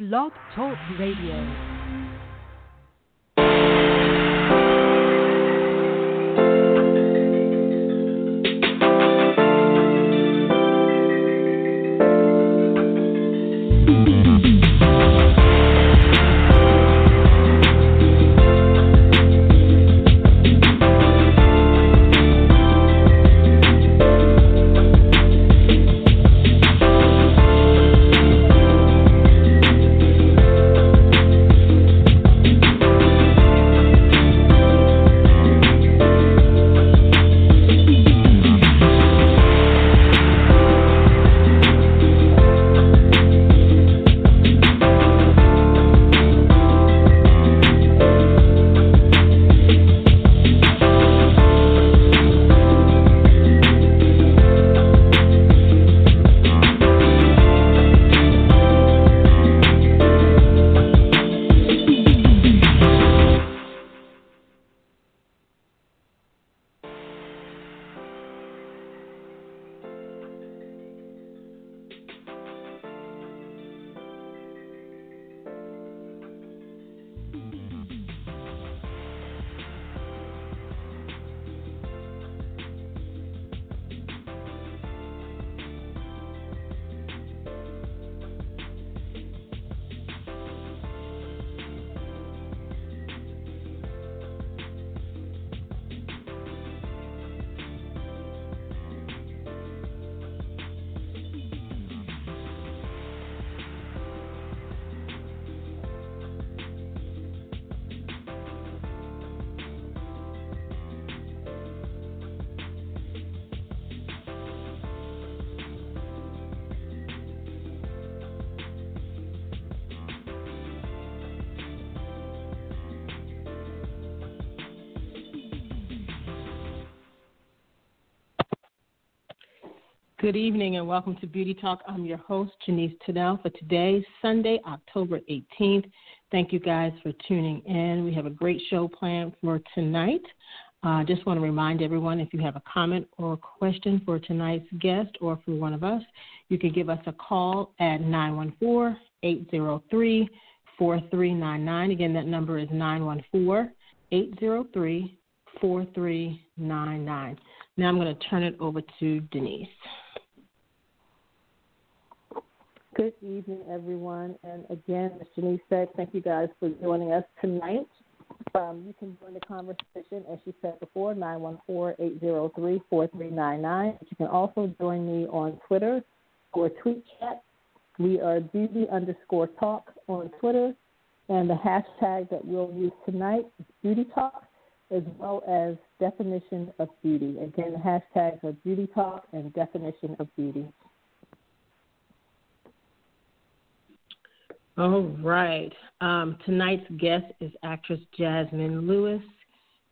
Blog Talk Radio. Good evening and welcome to Beauty Talk. I'm your host, Janice Tadell, for today, Sunday, October 18th. Thank you guys for tuning in. We have a great show planned for tonight. I uh, just want to remind everyone if you have a comment or a question for tonight's guest or for one of us, you can give us a call at 914 803 4399. Again, that number is 914 803 4399. Now I'm going to turn it over to Denise. Good evening, everyone. And again, as Janice said, thank you guys for joining us tonight. Um, you can join the conversation, as she said before, 914-803-4399. You can also join me on Twitter or tweet chat. We are beauty underscore talk on Twitter. And the hashtag that we'll use tonight is beauty talk, as well as definition of beauty. Again, the hashtags are beauty talk and definition of beauty. All right. Um, tonight's guest is actress Jazsmin Lewis.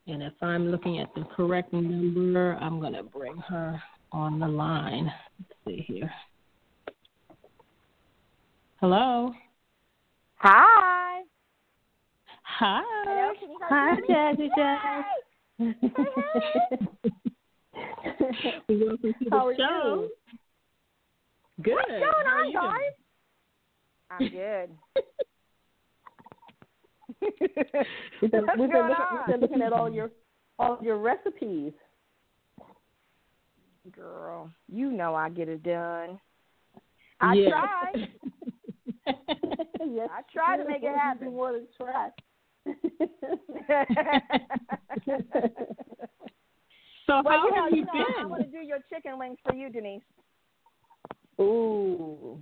And if I'm looking at the correct number, I'm going to bring her on the line. Let's see here. Hello. Hi. Hi. Hello, Hi, Jazzy Jazz. Welcome to the How are show. you? Good. What's going How on, guys? Doing? I'm good. We've been, we've been, looking, we've been looking at all your all your recipes. Girl, you know I get it done. I Yeah. try. yes, I try to make it do happen. more than try. So well, how you know, have you you know, I want to do your chicken wings for you, Denise. Ooh.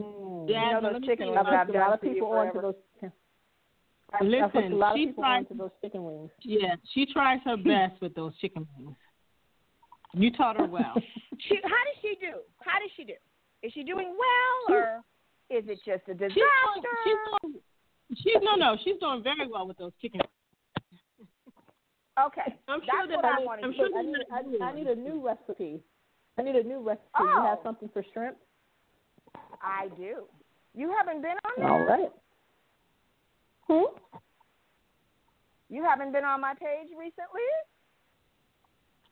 Mm. Yeah, you know those chicken wings I've I've a lot of people onto those. I've, I've hooked Listen, a lot of she people tried. onto those chicken wings. Yeah, she tries her best with those chicken wings. You taught her well. She, how does she do? How does she do? Is she doing well, or is it just a disaster? She's doing, she's doing, she's no, no, she's doing very well with those chicken. okay, I'm that's sure that what I I want to sure. I need, I, I need a new recipe. I need a new recipe. You have Oh. something for shrimp? I do. You haven't been on there. All right. Hmm? You haven't been on my page recently.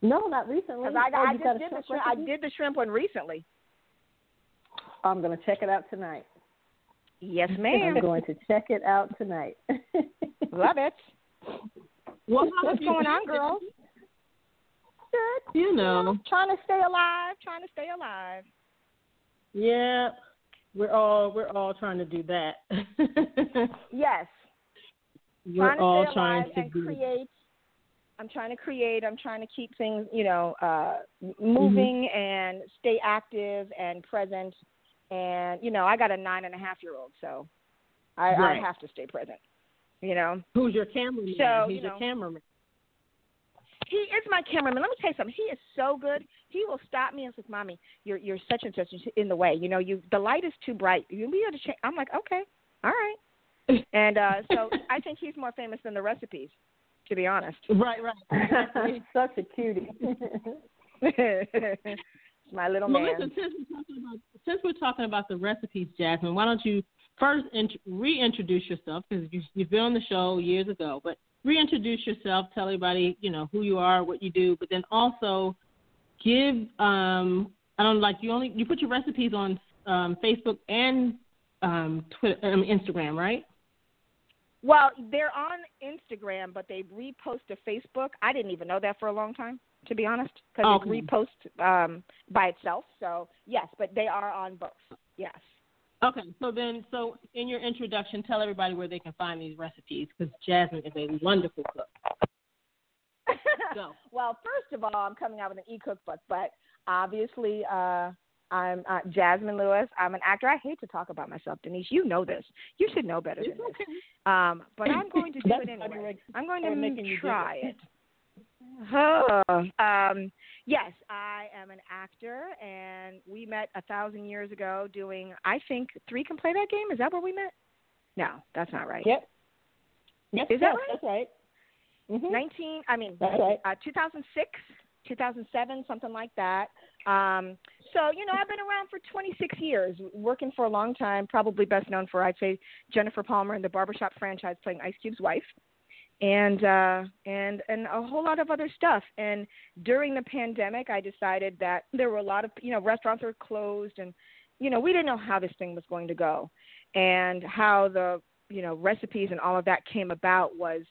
No, not recently. Because I, oh, I you just did the shrimp shrimp. I did the shrimp one recently. I'm gonna check it out tonight. Yes, ma'am. I'm going to check it out tonight. Love it. Well, what's going on, girls? Good. You know, you know, trying to stay alive, trying to stay alive. Yeah, we're all we're all trying to do that. yes. We're trying all trying to do create. I'm trying to create. I'm trying to keep things, you know, uh moving Mm-hmm. and stay active and present. And you know, I got a nine and a half year old, so I, Right. I have to stay present. You know, Who's your cameraman? So, Who's you your cameraman? he is my cameraman. Let me tell you something. He is so good. He will stop me and says, "Mommy, you're you're such and such in the way. You know, you the light is too bright. You'll be able to change." I'm like, "Okay, all right." And uh so I think he's more famous than the recipes, to be honest. Right, right. He's such a cutie. my little Well, man. listen, since we're talking about since we're talking about the recipes, Jazsmin, why don't you first int- reintroduce yourself because you, you've been on the show years ago, but reintroduce yourself, tell everybody you know who you are, what you do, but then also give um I don't like you only you put your recipes on um, Facebook and um, Twitter, um, Instagram, right? Well, they're on Instagram, but they repost to Facebook. I didn't even know that for a long time, to be honest, because Okay. it reposts um, by itself. So yes, but they are on both. Yes. Okay, so then, so in your introduction, tell everybody where they can find these recipes because Jazsmin is a wonderful cook. Go. well, first of all, I'm coming out with an e-cookbook, but obviously, uh, I'm uh, Jazsmin Lewis. I'm an actor. I hate to talk about myself, Denise. You know this. You should know better than this. Um, but I'm going to do it anyway. I'm going to try it. Oh, um, yes, I am an actor, and we met a thousand years ago doing. I think three can play that game. Is that where we met? No, that's not right. Yep. Yes, Is that right? That's right. Mm-hmm. 19 i mean right. uh 2006 2007 something like that um so you know i've been around for 26 years working for a long time probably best known for i'd say jennifer palmer in the barbershop franchise playing ice cube's wife and uh and and a whole lot of other stuff and during the pandemic i decided that there were a lot of you know restaurants were closed and you know we didn't know how this thing was going to go and how the you know recipes and all of that came about was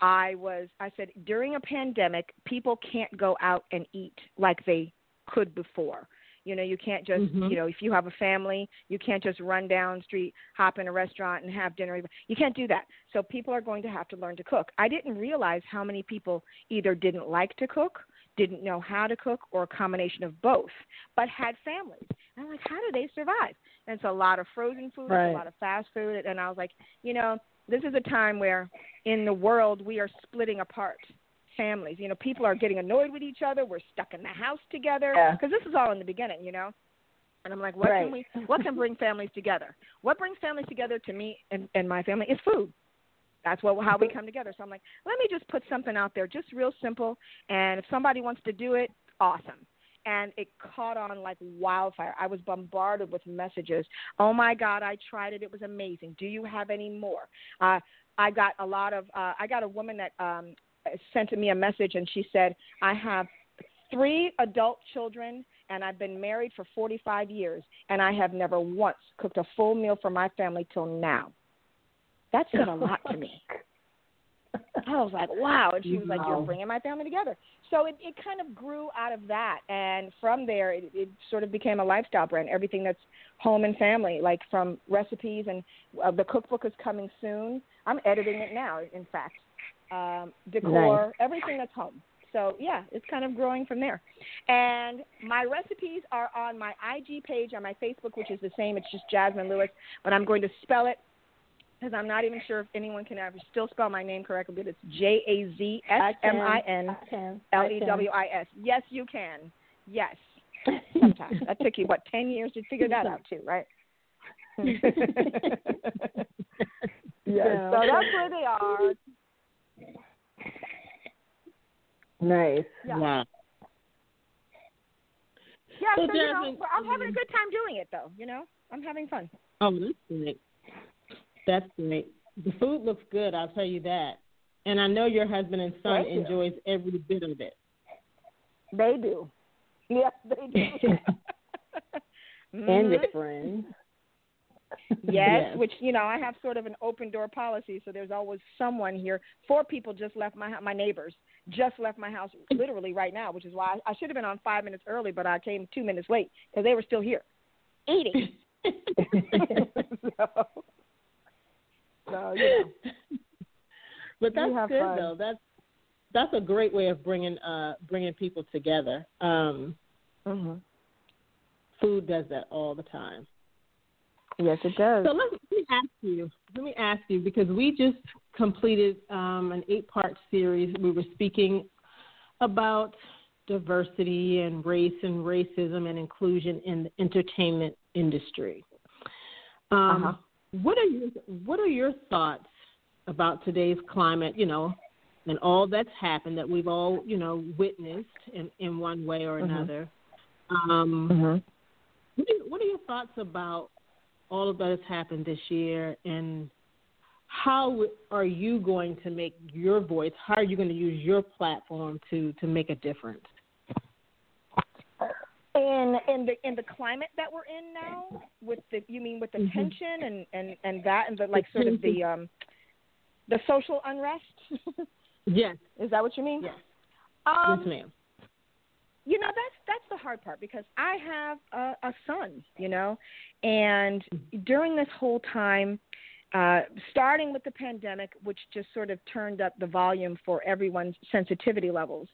I was I said during a pandemic people can't go out and eat like they could before. You know, you can't just Mhm. you know, if you have a family, you can't just run down street, hop in a restaurant and have dinner. You can't do that. So people are going to have to learn to cook. I didn't realize how many people either didn't like to cook, didn't know how to cook, or a combination of both, but had families. And I'm like, how do they survive? And it's a lot of frozen food, Right. a lot of fast food, and I was like, you know, this is a time where in the world we are splitting apart families. You know, people are getting annoyed with each other. We're stuck in the house together Yeah. because this is all in the beginning, you know. And I'm like, what can we? What can bring families together? What brings families together to me and, and my family is food. That's what how we mm-hmm. come together. So I'm like, let me just put something out there, just real simple. And if somebody wants to do it, awesome. And it caught on like wildfire. I was bombarded with messages. Oh my God, I tried it. It was amazing. Do you have any more? Uh, I got a lot of. Uh, I got a woman that um, sent me a message, and she said, I have three adult children and I've been married for 45 years and I have never once cooked a full meal for my family till now. That said a lot to me. I was like, wow. And she was like, you're bringing my family together. So it, it kind of grew out of that. And from there, it, it sort of became a lifestyle brand. Everything that's home and family, like from recipes. And uh, the cookbook is coming soon. I'm editing it now, in fact. Um, decor, Nice. everything that's home. So yeah, it's kind of growing from there. And my recipes are on my IG page on my Facebook, which is the same. It's just Jazsmin Lewis, but I'm going to spell it because I'm not even sure if anyone can ever still spell my name correctly. But it's J A Z S M I N I can. L E W I S. Yes, you can. Yes. Sometimes that took you what ten years to figure that out too, right? Yeah. So that's where they are. Nice. Yeah. Wow. Yeah, So, so, you know, I'm having a good time doing it though. You know, I'm having fun. Oh, that's great. That's great. The food looks good, I'll tell you that. And I know your husband and son Thank you. enjoys every bit of it. They do. Yes, they do. And your Mhm. friends. yes, Yes. which you know I have sort of an open door policy, so there's always someone here. Four people just left my hou- my neighbors just left my house literally right now, which is why I, I should have been on five minutes early, but I came two minutes late because they were still here eating. so, so know. but that's good fun. though. That's that's a great way of bringing uh bringing people together. Um, Mm-hmm. food does that all the time. Yes, it does. So let me, let me ask you. Let me ask you because we just completed um, an eight-part series. We were speaking about diversity and race and racism and inclusion in the entertainment industry. Um, Uh-huh. What are your What are your thoughts about today's climate? You know, and all that's happened that we've all you know witnessed in in one way or Mhm. another. Um, mm-hmm. what are, what are your thoughts about all of that has happened this year, and how are you going to make your voice? How are you going to use your platform to to make a difference? In in the in the climate that we're in now with the you mean with the Mhm. tension and and and that and the like sort of the um the social unrest? Yes, is that what you mean? Yes, um yes, ma'am. you know that's that's the hard part because i have a, a son you know and during this whole time uh starting with the pandemic which just sort of turned up the volume for everyone's sensitivity levels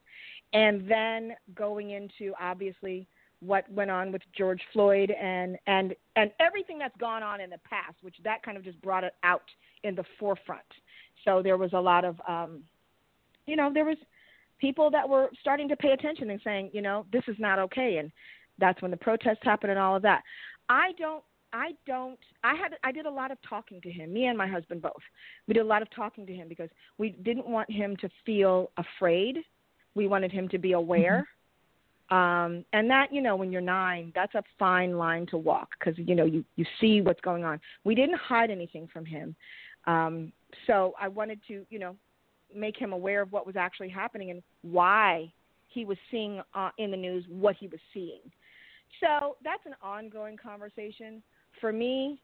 and then going into obviously what went on with George Floyd and and and everything that's gone on in the past which that kind of just brought it out in the forefront so there was a lot of um you know there was people that were starting to pay attention and saying, you know, this is not okay, and that's when the protests happened and all of that. I don't. I don't. I had. I did a lot of talking to him. Me and my husband both. We did a lot of talking to him because we didn't want him to feel afraid. We wanted him to be aware. Um, and that, you know, when you're nine, that's a fine line to walk because you know you you see what's going on. We didn't hide anything from him. Um, so I wanted to, you know, make him aware of what was actually happening and why he was seeing uh, in the news what he was seeing. So that's an ongoing conversation. For me,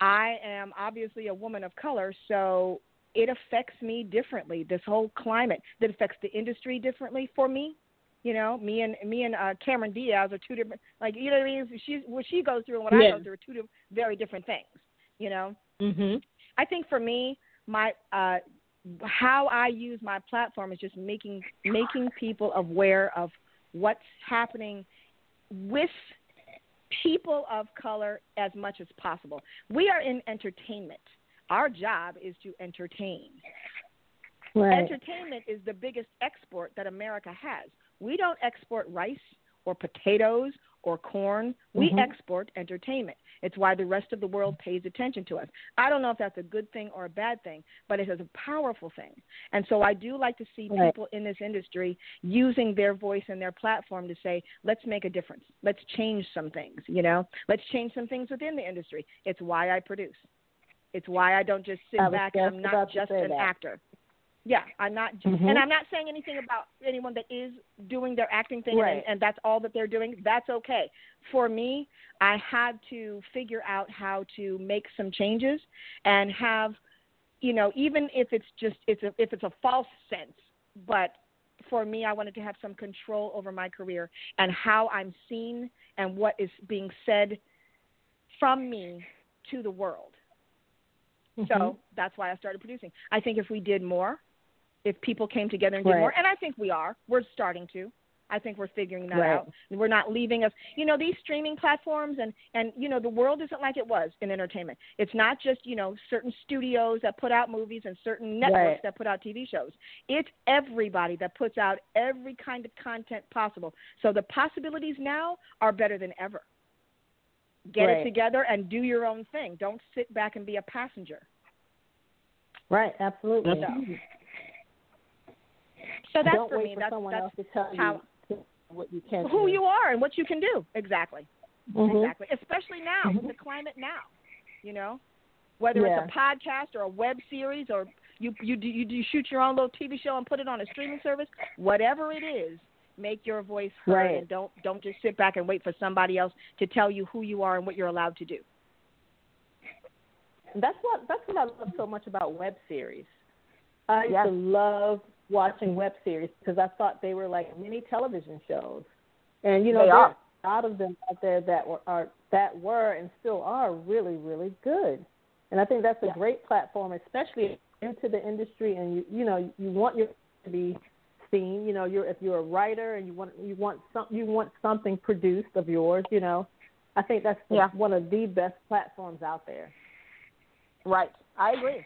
I am obviously a woman of color, so it affects me differently. This whole climate that affects the industry differently for me. You know, me and me and uh, Cameron Diaz are two different. Like you know what I mean? She's what she goes through and what I go through are two very different things. You know. Mhm. I think for me, my uh, how I use my platform is just making making people aware of what's happening with people of color as much as possible. We are in entertainment. Our job is to entertain. Right. Entertainment is the biggest export that America has. We don't export rice or potatoes or corn. We Mhm. export entertainment. It's why the rest of the world pays attention to us. I don't know if that's a good thing or a bad thing, but it is a powerful thing. And so I do like to see Right. people in this industry using their voice and their platform to say, let's make a difference. Let's change some things, you know? Let's change some things within the industry. It's why I produce. It's why I don't just sit back and I'm not just an that. actor. Yeah, I'm not, Mhm. and I'm not saying anything about anyone that is doing their acting thing, Right. and, and that's all that they're doing. That's okay. For me, I had to figure out how to make some changes and have, you know, even if it's just it's a, if it's a false sense, but for me, I wanted to have some control over my career and how I'm seen and what is being said from me to the world. So that's why I started producing. I think if we did more, if people came together and did Right. more, and I think we are, we're starting to. I think we're figuring that Right. out. We're not leaving us. You know, these streaming platforms and and you know the world isn't like it was in entertainment. It's not just you know certain studios that put out movies and certain networks Right. that put out TV shows. It's everybody that puts out every kind of content possible. So the possibilities now are better than ever. Get Right. it together and do your own thing. Don't sit back and be a passenger. Right. Absolutely. Absolutely. So that's Don't for wait me. for That's someone that's else to tell how- you what you can. who do. you are and what you can do. Exactly. Mhm. Exactly. Especially now with Mhm. the climate now. You know, whether Yeah. it's a podcast or a web series or you you do you do shoot your own little TV show and put it on a streaming service, whatever it is, make your voice heard Right. and don't don't just sit back and wait for somebody else to tell you who you are and what you're allowed to do. that's what that's what I love so much about web series. I yes. love watching web series because I thought they were like mini television shows, and you know there are. a lot of them out there that were are that were and still are really really good, and I think that's a Yeah. great platform, especially into the industry, and you you know you want your to be seen. You know, you're if you're a writer and you want you want some you want something produced of yours. You know, I think that's Yeah. one of the best platforms out there. Right. I agree.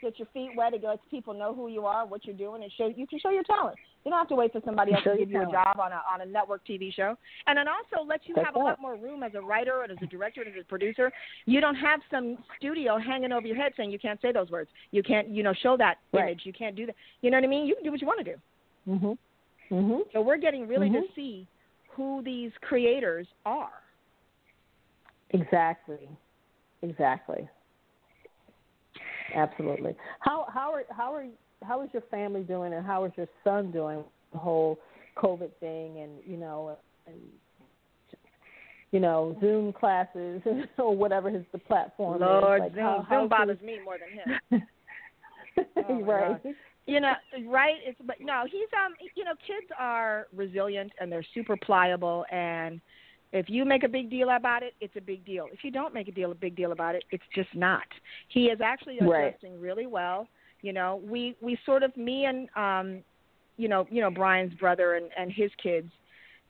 Get your feet wet. It lets people know who you are, what you're doing, and show you can show your talent. You don't have to wait for somebody else to give you a job on a on a network TV show. And it also lets you That's have a lot more room as a writer and as a director and as a producer. You don't have some studio hanging over your head saying you can't say those words. You can't, you know, show that Right. image. You can't do that. You know what I mean? You can do what you want to do. Mhm. Mhm. So we're getting really to Mhm. see who these creators are. Exactly. Exactly. Absolutely. How how are how are how is your family doing and how is your son doing with the whole COVID thing and you know and you know Zoom classes or whatever his the platform Lord, is. Like Zoom, how, Zoom how's bothers me more than him. Oh, right. you know right it's but no he's um you know kids are resilient and they're super pliable and if you make a big deal about it it's a big deal if you don't make a deal a big deal about it it's just not he is actually Right. adjusting really well you know we we sort of me and um you know you know brian's brother and and his kids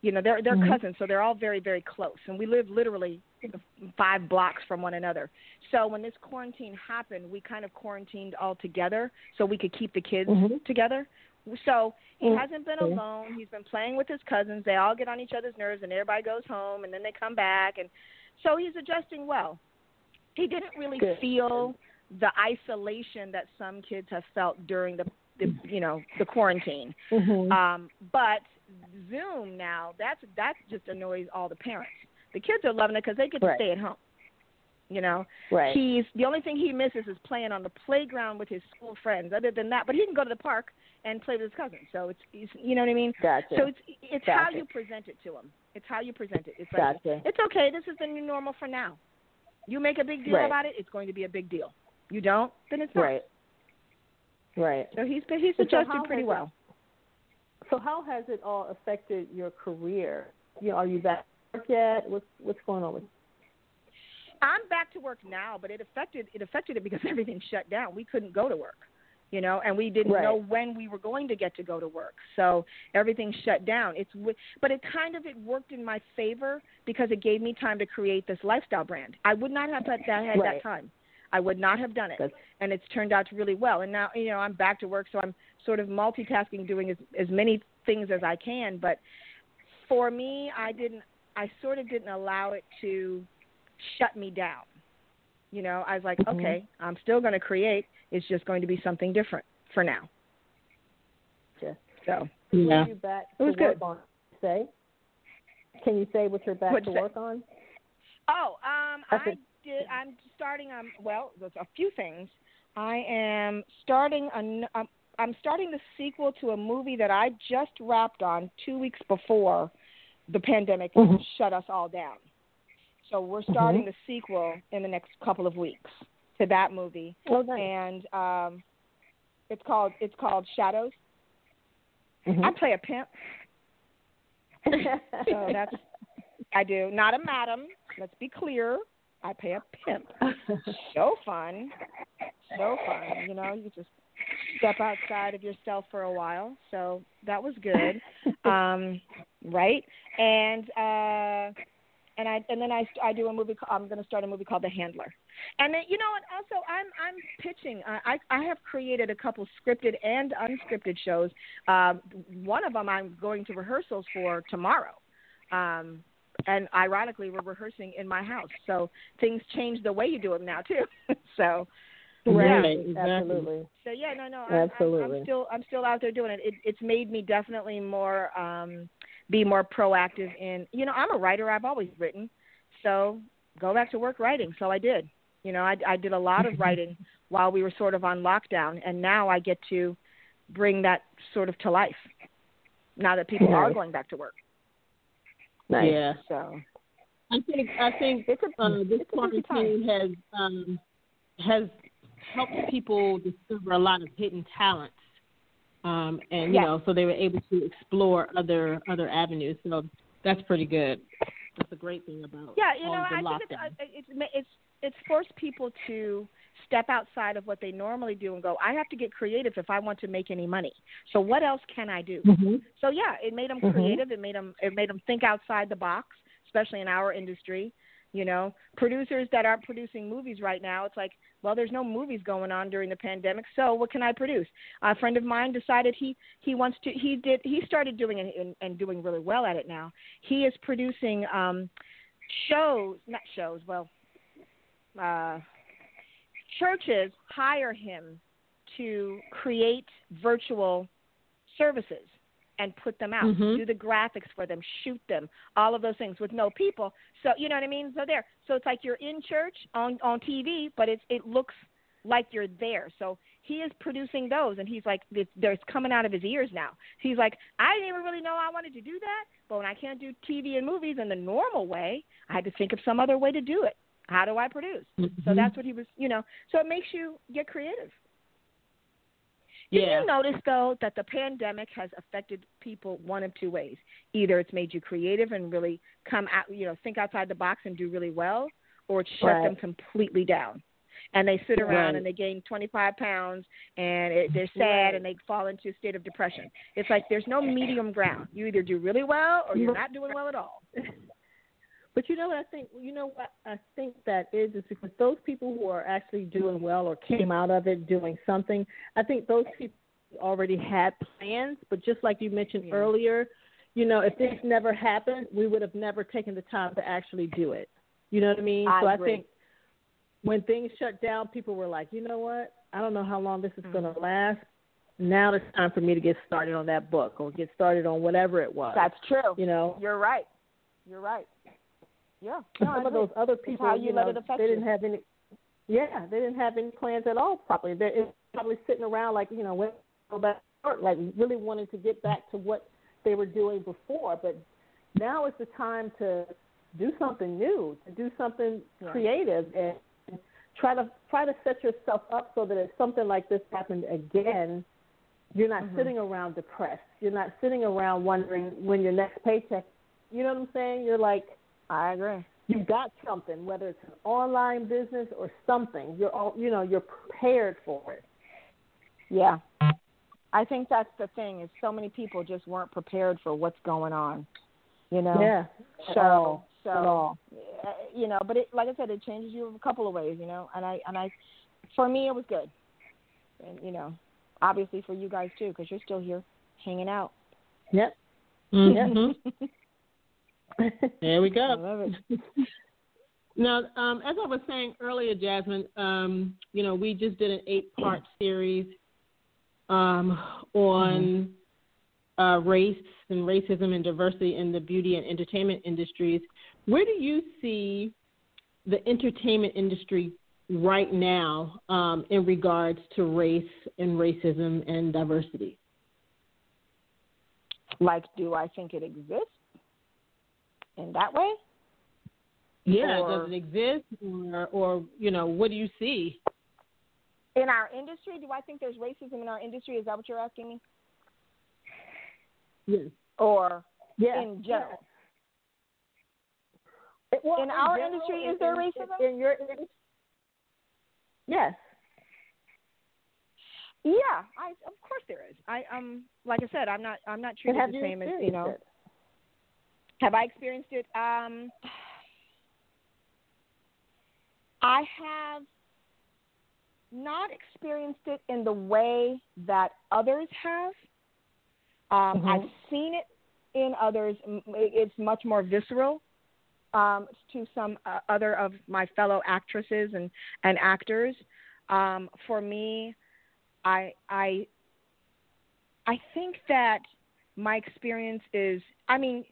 you know they're they're Mhm. cousins so they're all very very close and we live literally five blocks from one another so when this quarantine happened we kind of quarantined all together so we could keep the kids Mhm. together so he Mm. hasn't been alone he's been playing with his cousins they all get on each other's nerves and everybody goes home and then they come back and so he's adjusting well he didn't really Good. feel the isolation that some kids have felt during the, the you know the quarantine Mhm. um, but Zoom now, that's that just annoys all the parents. The kids are loving it because they get to Right. stay at home. You know, right. he's the only thing he misses is playing on the playground with his school friends. Other than that, but he can go to the park and play with his cousin. So it's, it's you know what I mean. gotcha. So it's it's how you present it to him. It's how you present it. It's like gotcha. it's okay. This is the new normal for now. You make a big deal Right. about it, it's going to be a big deal. You don't, then it's not. Right. Right. So he's been he's So adjusted how pretty has it- well. So how has it all affected your career? You know, are you back to work yet? What's what's going on with I'm back to work now, but it affected it affected it because everything shut down. We couldn't go to work, you know, and we didn't Right. know when we were going to get to go to work. So everything shut down. It's but it kind of it worked in my favor because it gave me time to create this lifestyle brand. I would not have had that had Right. that time. I would not have done it, That's- and it's turned out really well. And now you know I'm back to work, so I'm sort of multitasking, doing as as many things as I can. But for me, I didn't. I sort of didn't allow it to shut me down. You know, I was like, Mhm. okay, I'm still going to create. It's just going to be something different for now. Yeah. So Yeah. What you back It was to work good. on? Say. Can you say what you're back What'd to you say? work on? Oh, um, I I said- did. I'm starting. Um, well, there's a few things. I am starting. A, um, I'm starting the sequel to a movie that I just wrapped on two weeks before the pandemic Mhm. shut us all down. So we're starting Mhm. the sequel in the next couple of weeks to that movie, Oh, nice. and um, it's called it's called Shadows. I Mhm. play a pimp. So that's I do. Not a madam. Let's be clear. I pay a pimp. So fun. So fun. You know, you just step outside of yourself for a while. So that was good. um, right? And uh and I and then I I do a movie. I'm going to start a movie called The Handler. And then you know what? Also, I'm I'm pitching. I I I have created a couple scripted and unscripted shows. Um, one of them I'm going to rehearsals for tomorrow. Um, and ironically, we're rehearsing in my house. So things change the way you do them now too. so Right, Yeah, exactly. Absolutely. so yeah, no, no, I'm, I'm, Absolutely. I'm still I'm still out there doing it. it. It's made me definitely more um be more proactive in. You know, I'm a writer. I've always written. So go back to work writing. So I did. You know, I I did a lot of writing while we were sort of on lockdown, and now I get to bring that sort of to life. Now that people are going back to work. Nice. Yeah. So I think I think It's a, uh, this it's a quarantine has um, has helped people discover a lot of hidden talents. Um, and you yes. know, so they were able to explore other other avenues. So that's pretty good. That's a great thing about yeah. You know, I lockdown. think it's, uh, it's it's it's forced people to step outside of what they normally do and go. I have to get creative if I want to make any money. So what else can I do? Mm-hmm. So yeah, it made them Mhm. creative. It made them it made them think outside the box, especially in our industry. You know, producers that aren't producing movies right now, it's like, well, there's no movies going on during the pandemic, so what can I produce? A friend of mine decided he he wants to. He did. He started doing it and, and doing really well at it now. He is producing um shows, not shows. Well, uh, churches hire him to create virtual services and put them out, Mhm. do the graphics for them, shoot them, all of those things with no people. So you know what I mean? So there. So it's like you're in church on on TV, but it's it looks like you're there. So he is producing those, and he's like, it's, there's coming out of his ears now. He's like, I didn't even really know I wanted to do that, but when I can't do TV and movies in the normal way, I had to think of some other way to do it. How do I produce? So Mhm. that's what he was, you know. So it makes you get creative. Yeah. you notice though that the pandemic has affected people one of two ways? Either it's made you creative and really come out, you know, think outside the box and do really well, or it's shut Right. them completely down. And they sit around Right. and they gain 25 pounds and it, they're sad and they fall into a state of depression. It's like there's no medium ground. You either do really well or you're not doing well at all. But you know what I think? You know what I think that is is because those people who are actually doing well or came out of it doing something, I think those people already had plans. But just like you mentioned Yeah. earlier, you know, if this never happened, we would have never taken the time to actually do it. You know what I mean? I so agree. I think when things shut down, people were like, you know what? I don't know how long this is Mhm. going to last. Now it's time for me to get started on that book or get started on whatever it was. That's true. you know. You're right. You're right. Yeah. No, some of those other people, how you you know, they didn't have any. Yeah, they didn't have any plans at all. Properly, they're probably sitting around like you know, when go back, to work, like really wanting to get back to what they were doing before. But now is the time to do something new, to do something Yeah. creative, and try to try to set yourself up so that if something like this happened again, you're not Mhm. sitting around depressed. You're not sitting around wondering when your next paycheck. You know what I'm saying? You're like I agree. you've got something, whether it's an online business or something. You're all, you know, you're prepared for it. Yeah. I think that's the thing is so many people just weren't prepared for what's going on. You know. Yeah. So all. so At all. uh, you know, but it like I said, it changes you a couple of ways. You know, and I and I, for me, it was good. And you know, obviously for you guys too, because you're still here hanging out. Yep. Mhm. there we I go. love it. Now, um, as I was saying earlier, Jazsmin, um, you know, we just did an eight-part series um, on uh, race and racism and diversity in the beauty and entertainment industries. Where do you see the entertainment industry right now um, in regards to race and racism and diversity? Like, do I think it exists in that way? Yeah, Or- does it exist, or, or you know, what do you see? In our industry, do I think there's racism in our industry? Is that what you're asking me? Yes. Or Yeah. in general? Well, In our general, industry, in- is there in- racism? In your industry? Yes. Yeah, I of course there is. I um like I said, I'm not I'm not treated the same as you know. it? Have I experienced it? Um, I have not experienced it in the way that others have. Um, Mhm. I've seen it in others. It's much more visceral um, to some uh, other of my fellow actresses and and actors. Um, for me, I I I think that my experience is. I mean,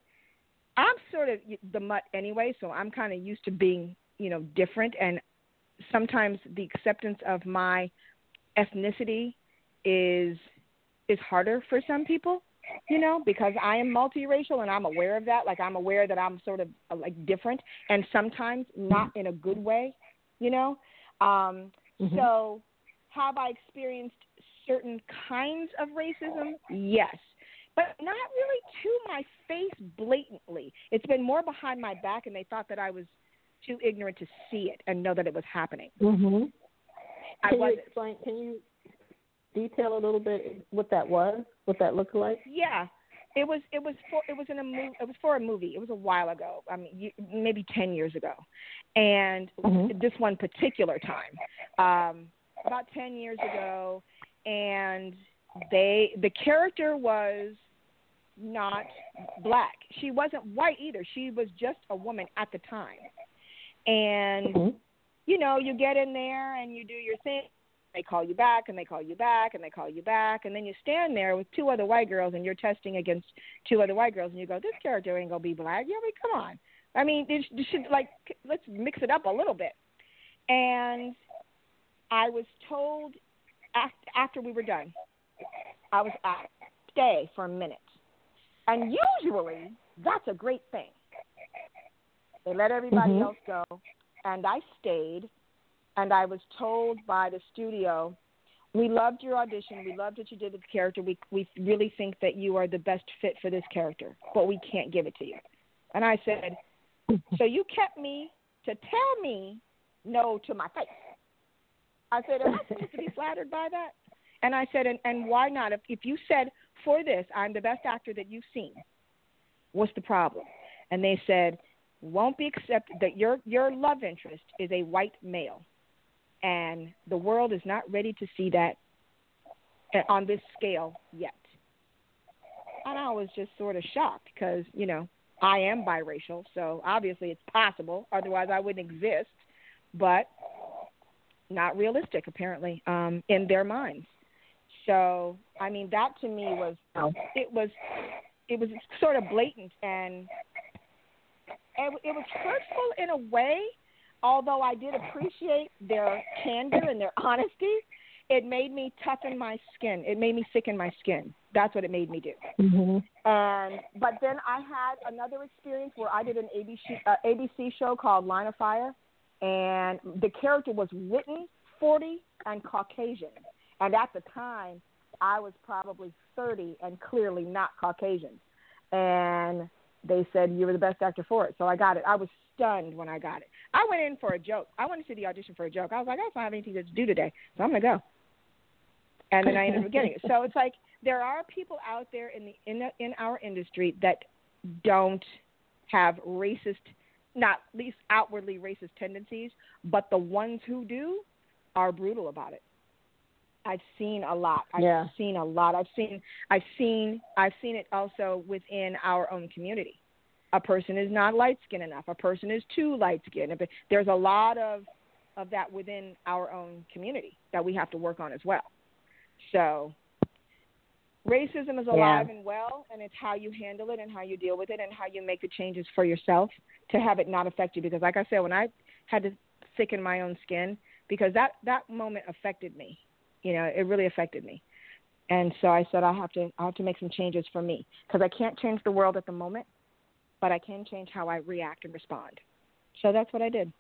I'm sort of the mutt anyway, so I'm kind of used to being, you know, different. And sometimes the acceptance of my ethnicity is is harder for some people, you know, because I am multiracial and I'm aware of that. Like I'm aware that I'm sort of uh, like different, and sometimes not in a good way, you know. Um, Mm-hmm. So, have I experienced certain kinds of racism? Yes. But not really to my face blatantly. It's been more behind my back, and they thought that I was too ignorant to see it and know that it was happening. Mm-hmm. I can wasn't. you explain? Can you detail a little bit what that was? What that looked like? Yeah, it was. It was for. It was in a movie. It was for a movie. It was a while ago. I mean, you, maybe ten years ago, and mm-hmm. this one particular time, um, about ten years ago, and they the character was not black. She wasn't white either. She was just a woman at the time. And mm-hmm. you know, you get in there and you do your thing. They call you back and they call you back and they call you back and then you stand there with two other white girls and you're testing against two other white girls and you go, This character ain't gonna be black. Yeah, I mean, come on. I mean, it should like let's mix it up a little bit. And I was told after we were done, I was asked stay for a minute and usually that's a great thing. They let everybody mm-hmm. else go, and I stayed. And I was told by the studio, "We loved your audition. We loved what you did with the character. We we really think that you are the best fit for this character, but we can't give it to you." And I said, "So you kept me to tell me no to my face." I said, "Am I supposed to be flattered by that?" And I said, "And and why not? If if you said for this, I'm the best actor that you've seen. What's the problem? And they said, won't be accepted that your your love interest is a white male, and the world is not ready to see that uh, on this scale yet. And I was just sort of shocked because you know I am biracial, so obviously it's possible. Otherwise, I wouldn't exist. But not realistic, apparently, um, in their minds. So, I mean, that to me was it was it was sort of blatant and it, it was hurtful in a way. Although I did appreciate their candor and their honesty, it made me toughen my skin. It made me sicken my skin. That's what it made me do. Mm-hmm. And but then I had another experience where I did an ABC uh, ABC show called Line of Fire, and the character was written 40 and Caucasian. And at the time, I was probably 30 and clearly not Caucasian. And they said, You were the best actor for it. So I got it. I was stunned when I got it. I went in for a joke. I went to see the audition for a joke. I was like, I don't have anything to do today, so I'm going to go. And then I ended up getting it. So it's like there are people out there in the in the, in our industry that don't have racist, not least outwardly racist tendencies, but the ones who do are brutal about it. I've seen a lot. I've yeah. seen a lot. I've seen I've seen I've seen it also within our own community. A person is not light skinned enough. A person is too light skinned. There's a lot of of that within our own community that we have to work on as well. So racism is alive yeah. and well and it's how you handle it and how you deal with it and how you make the changes for yourself to have it not affect you because like I said when I had to thicken my own skin because that that moment affected me you know, it really affected me. And so I said I have to I have to make some changes for me because I can't change the world at the moment, but I can change how I react and respond. So that's what I did.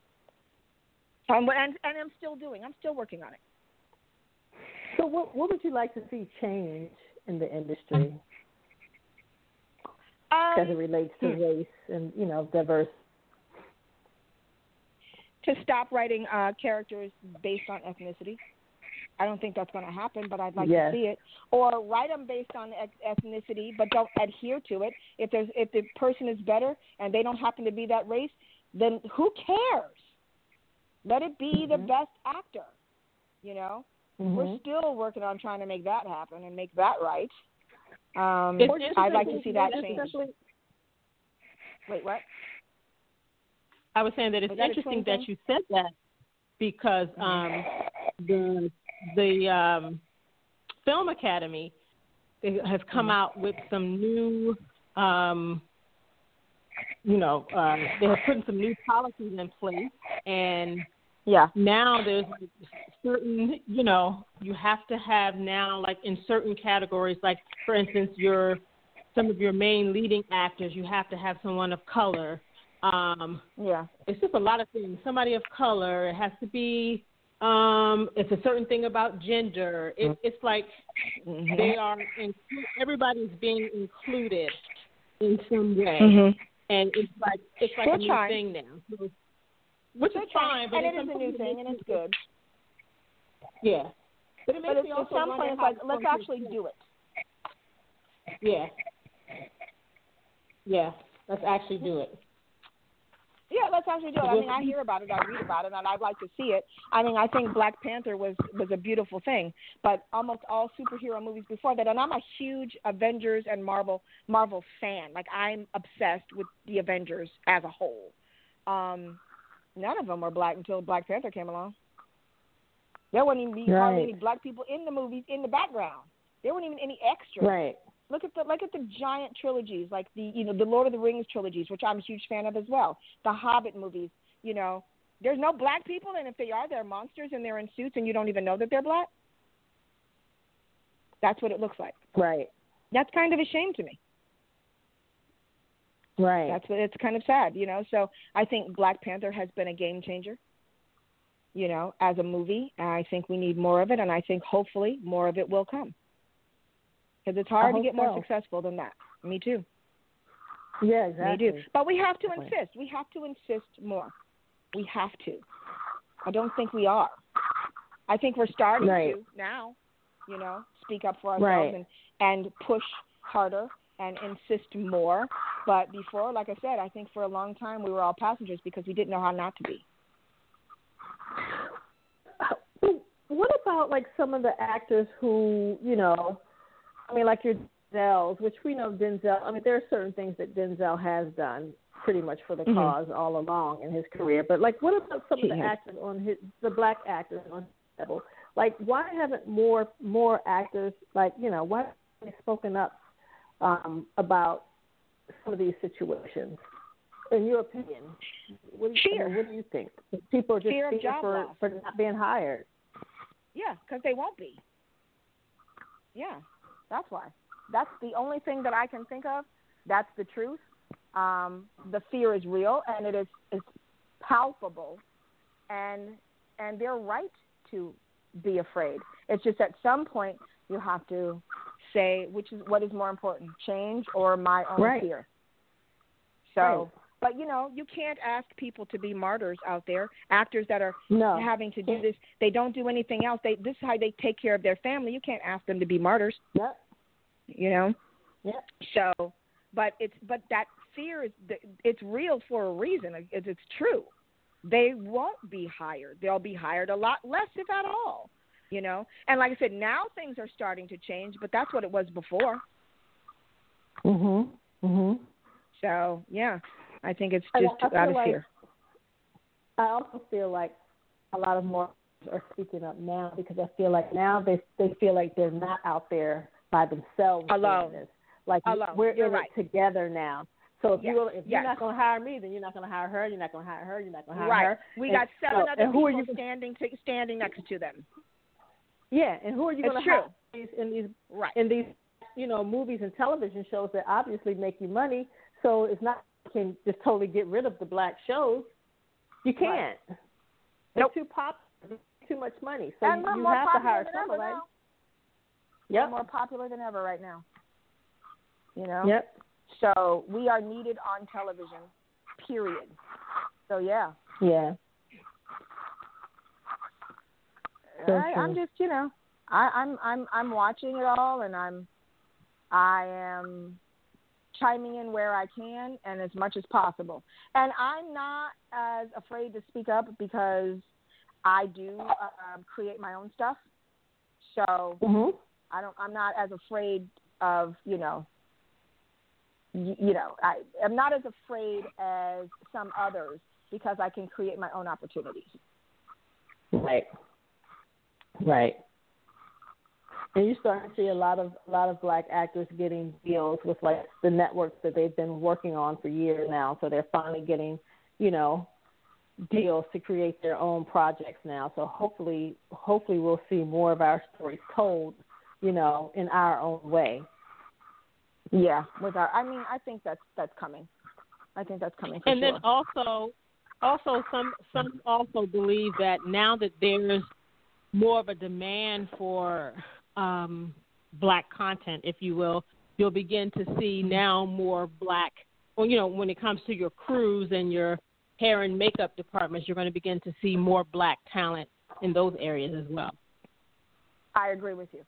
Um, and and I'm still doing. I'm still working on it. So what what would you like to see change in the industry um, as it relates to hmm. race and you know diverse? To stop writing uh, characters based on ethnicity. I don't think that's going to happen, but I'd like yes. to see it. Or write them based on ethnicity, but don't adhere to it. If there's if the person is better and they don't happen to be that race, then who cares? Let it be mm-hmm. the best actor. You know, mm-hmm. we're still working on trying to make that happen and make that right. Um, I'd like to see that change. Wait, what? I was saying that it's Was that interesting that you said that because um, the the um, Film Academy has come out with some new, um, you know, uh, they have put some new policies in place, and yeah, now there's certain, you know, you have to have now like in certain categories, like for instance, your some of your main leading actors, you have to have someone of color. Um, yeah, it's just a lot of things. Somebody of color. It has to be Um, it's a certain thing about gender. It, it's like mm-hmm. they are. In, everybody's being included in some way, mm-hmm. and it's like it's like We're a new thing now. So, which They're is fine, but and it's it is a new thing, and it's good. Yeah, but it makes But me also some point, it's like let's actually do it. Yeah, yeah, let's actually do it. Yeah, let's actually do it. I mean, I hear about it, I read about it, and I'd like to see it. I mean, I think Black Panther was was a beautiful thing, but almost all superhero movies before that, and I'm a huge Avengers and Marvel Marvel fan. Like I'm obsessed with the Avengers as a whole. Um, none of them were black until Black Panther came along. There wasn't even be hardly Right. any black people in the movies in the background. There weren't even any extras. Right. Look at the look at the giant trilogies like the you know the Lord of the Rings trilogies, which I'm a huge fan of as well. The Hobbit movies, you know, there's no black people, and if they are, they're monsters and they're in suits, and you don't even know that they're black. That's what it looks like. Right. That's kind of a shame to me. Right. That's what it's kind of sad, you know. So I think Black Panther has been a game changer. You know, as a movie, I think we need more of it, and I think hopefully more of it will come. Because it's hard to get more successful than that. Me too. yeah, exactly. do. But we have to insist. We have to insist more. We have to. I don't think we are. I think we're starting Right. to now, you know, speak up for ourselves Right. and, and push harder and insist more. But before, like I said, I think for a long time we were all passengers because we didn't know how not to be. Uh, what about like some of the actors who, you know, I mean, like your Denzels, which we know Denzel. I mean, there are certain things that Denzel has done pretty much for the Mhm. cause all along in his career. But like, what about some of the actors on his, the black actors on his level? Like, why haven't more more actors like you know why haven't they spoken up um, about some of these situations? In your opinion, what do you, I mean, Fear. what do you think? People are just Fear fear for loss. for not being hired. Yeah, because they won't be. Yeah, that's why. That's the only thing that I can think of. That's the truth. Um, the fear is real and it is it's palpable, and and they're right to be afraid. It's just at some point you have to say which is what is more important, change or my own Right. fear. So, Right. But you know, you can't ask people to be martyrs out there. Actors that are No. having to do this. They don't do anything else. They this is how they take care of their family. You can't ask them to be martyrs, Yep. you know. Yep. So, but it's but that fear is it's real for a reason. It's, it's true. They won't be hired. They'll be hired a lot less, if at all. You know. And like I said, now things are starting to change, but that's what it was before. Mhm. Mhm. So yeah, I think it's just I feel out of like- fear. I also feel like a lot of more are speaking up now because I feel like now they they feel like they're not out there by themselves Alone. this. Like Alone. we're You're in right. it together now. So if Yes. you if you're Yes. not going to hire me, then you're not going to hire her. You're not going to hire her. You're not going to hire Right. her. We And got seven so- other and who are people you- standing to, standing next to them. Yeah, and who are you going to hire in these, in these Right. in these you know movies and television shows that obviously make you money? So it's not can just totally get rid of the black shows. You can't. They're Nope. too pop, too much money. So and you, you have to hire somebody. Yep. More popular than ever right now. You know. Yep. So we are needed on television. Period. So yeah. Yeah. I, I'm just you know I, I'm I'm I'm watching it all and I'm I am chiming in where I can and as much as possible. And I'm not as afraid to speak up because I do um, create my own stuff. So Mhm. I don't. I'm not as afraid of you know. y- You know, I am not as afraid as some others because I can create my own opportunities. Right. Right. And you're starting to see a lot of a lot of black actors getting deals with like the networks that they've been working on for years now. So they're finally getting, you know, deals to create their own projects now. So hopefully hopefully we'll see more of our stories told, you know, in our own way. Yeah, with our, I mean, I think that's that's coming. I think that's coming and sure. then also also some some also believe that now that there's more of a demand for um, black content, if you will, you'll begin to see now more black. Well, you know, when it comes to your crews and your hair and makeup departments, you're going to begin to see more black talent in those areas as well. I agree with you.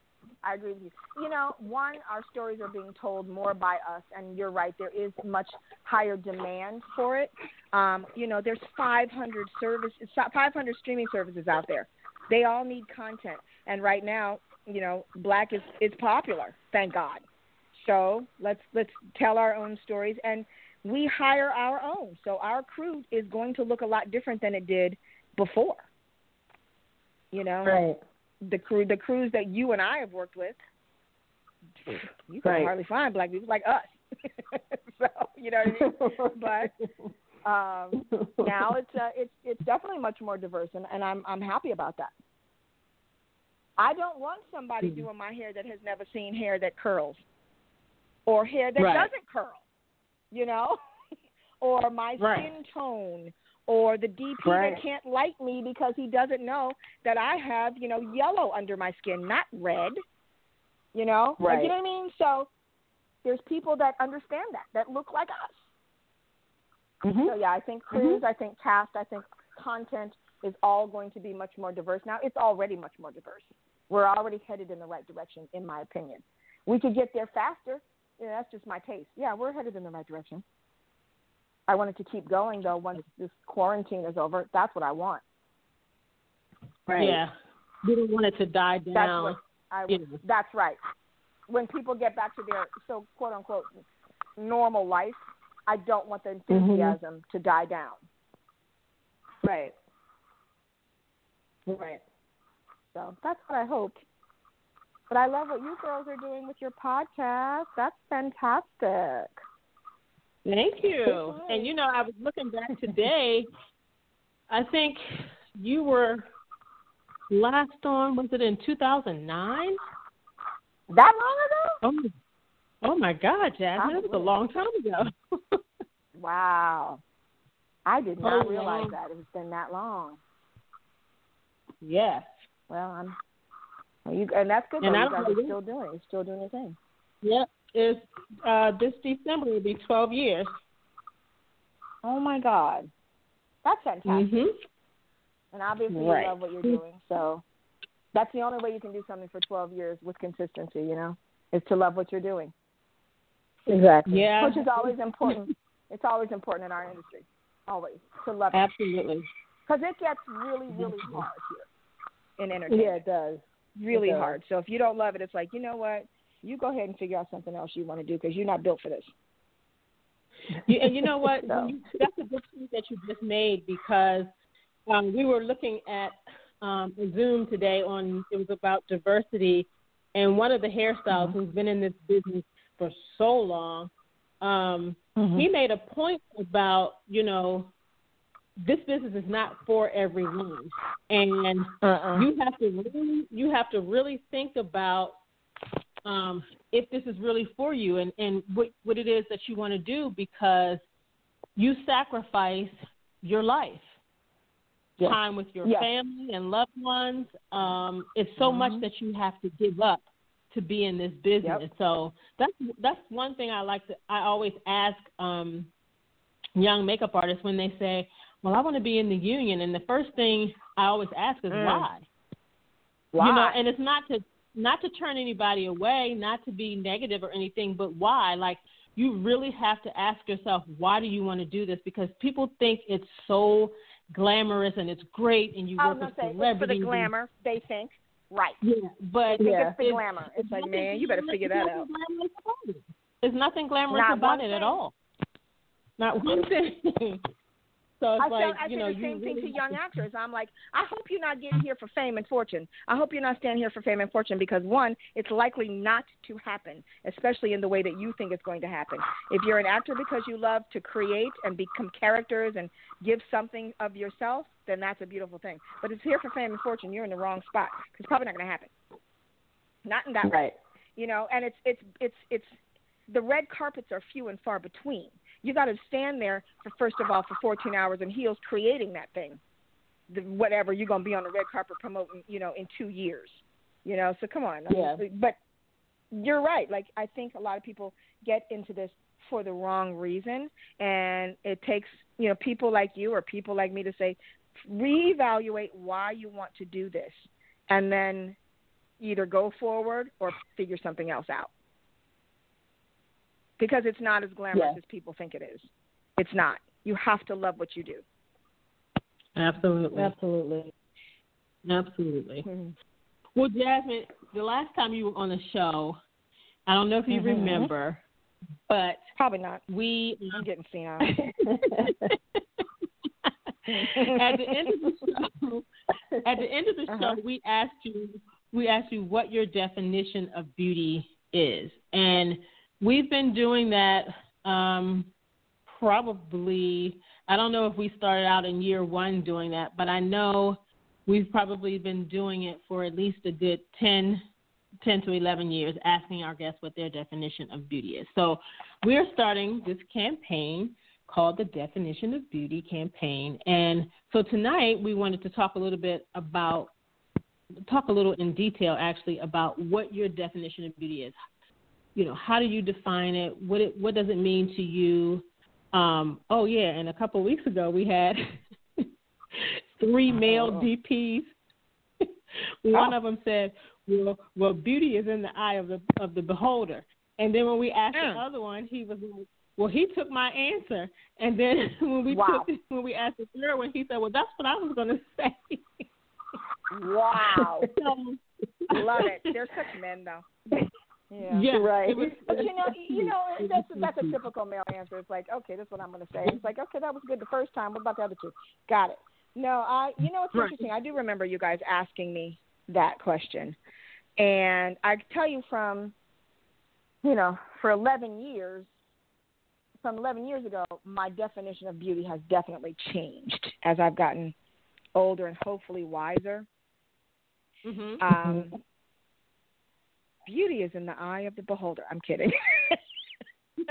I agree with you. You know, one, our stories are being told more by us, and you're right. There is much higher demand for it. Um, you know, there's 500 service, 500 streaming services out there. They all need content, and right now, you know, black is is popular. Thank God. So let's let's tell our own stories, and we hire our own. So our crew is going to look a lot different than it did before. You know, right the crew the crews that you and I have worked with, you can right. hardly find black people like us. so you know what I mean. but um, now it's uh, it's it's definitely much more diverse, and, and I'm I'm happy about that. I don't want somebody mm-hmm. doing my hair that has never seen hair that curls, or hair that right. doesn't curl, you know, or my right. skin tone, or the DP right. that can't like me because he doesn't know that I have, you know, yellow under my skin, not red. You know? Right. Like, you know what I mean? So there's people that understand that, that look like us. Mm-hmm. So yeah, I think mm-hmm. crews, mm-hmm. I think cast, I think content is all going to be much more diverse. Now it's already much more diverse. We're already headed in the right direction, in my opinion. We could get there faster. You know, that's just my taste. Yeah, we're headed in the right direction. I wanted to keep going though once this quarantine is over. That's what I want. Right. Yeah. We don't want it to die down. That's what I. Yeah. That's right. When people get back to their so quote unquote normal life, I don't want the mm-hmm. enthusiasm mm-hmm. to die down. Right. Right. So that's what I hope. But I love what you girls are doing with your podcast. That's fantastic. Thank you. And you know, I was looking back today. I think you were last on. Was it in 2009? That long ago? Oh, oh my God, Jazsmin! It was a long time ago. wow. I did not oh, realize yeah. that it has been that long. Yes. Well, I'm. Well, you, and that's good. And though. you guys are still doing. You're still doing your thing. Yep is uh, this December will be 12 years. Oh my God, that's fantastic! Mm-hmm. And obviously, right. you love what you're doing, so that's the only way you can do something for 12 years with consistency. You know, is to love what you're doing. Exactly. Yeah. Which is always important. it's always important in our industry. Always to love it. Absolutely. Because it gets really, really hard here in entertainment. Yeah, it does. Really it does. hard. So if you don't love it, it's like you know what you go ahead and figure out something else you want to do because you're not built for this. You, and you know what? so. that's a good point that you just made because um, we were looking at um, Zoom today on it was about diversity, and one of the hairstyles mm-hmm. who's been in this business for so long, um, mm-hmm. he made a point about you know this business is not for everyone, and uh-uh. you have to really you have to really think about um, if this is really for you and, and what, what it is that you want to do because you sacrifice your life. Yes. Time with your yes. family and loved ones. Um, it's so mm-hmm. much that you have to give up to be in this business. Yep. So that's that's one thing I like to I always ask um, young makeup artists when they say, "Well, I want to be in the union," and the first thing I always ask is mm. why. Why? You know, and it's not to not to turn anybody away, not to be negative or anything, but why? Like you really have to ask yourself, why do you want to do this? Because people think it's so glamorous and it's great, and you work with say, celebrities. for the glamour, they think. Right. Yeah, but yeah. it's the glamour. It's, it's like, man, you better figure that out. There's nothing glamorous Not about it at all. Not one thing. So it's I like, I you say know, the same really thing to young actors. I'm like, I hope you're not getting here for fame and fortune. I hope you're not standing here for fame and fortune because one, it's likely not to happen, especially in the way that you think it's going to happen. If you're an actor because you love to create and become characters and give something of yourself, then that's a beautiful thing. But if it's here for fame and fortune, you're in the wrong spot. It's probably not going to happen. Not in that right. way. You know, and it's it's it's it's the red carpets are few and far between You got to stand there for first of all for 14 hours in heels creating that thing, the, whatever you're gonna be on the red carpet promoting, you know, in two years. You know, so come on. Yeah. But you're right. Like I think a lot of people get into this for the wrong reason, and it takes you know people like you or people like me to say, reevaluate why you want to do this, and then either go forward or figure something else out. Because it's not as glamorous Yeah. as people think it is. It's not. You have to love what you do. Absolutely. Absolutely. Absolutely. Mhm. Well, Jazsmin, the last time you were on the show, I don't know if you Mhm. remember, but Probably not. we I'm getting senile. at the end of the show, at the end of the show, Uh-huh. we asked you we asked you what your definition of beauty is, and we've been doing that um, probably. I don't know if we started out in year one doing that, but I know we've probably been doing it for at least a good 10, 10 to 11 years, asking our guests what their definition of beauty is. So we're starting this campaign called the Definition of Beauty campaign. And so tonight we wanted to talk a little bit about, talk a little in detail actually about what your definition of beauty is. You know, how do you define it? What it, what does it mean to you? Um, oh yeah, and a couple of weeks ago we had three male Oh. DPs. One of them said, "Well, well, beauty is in the eye of the of the beholder." And then when we asked Mm. the other one, he was like, "Well, he took my answer." And then when we Wow. took when we asked the third one, he said, "Well, that's what I was going to say." Wow. Love it. They're such men, though. Yeah. Yeah, Right. Was, But you know, you know, that's that's a typical male answer. It's like, okay, that's what I'm going to say. It's like, okay, that was good the first time. What about the other two? Got it. No, I. You know, it's Right. interesting. I do remember you guys asking me that question, and I tell you from, you know, for 11 years, from 11 years ago, my definition of beauty has definitely changed as I've gotten older and hopefully wiser. Mhm. Um, beauty is in the eye of the beholder. I'm kidding.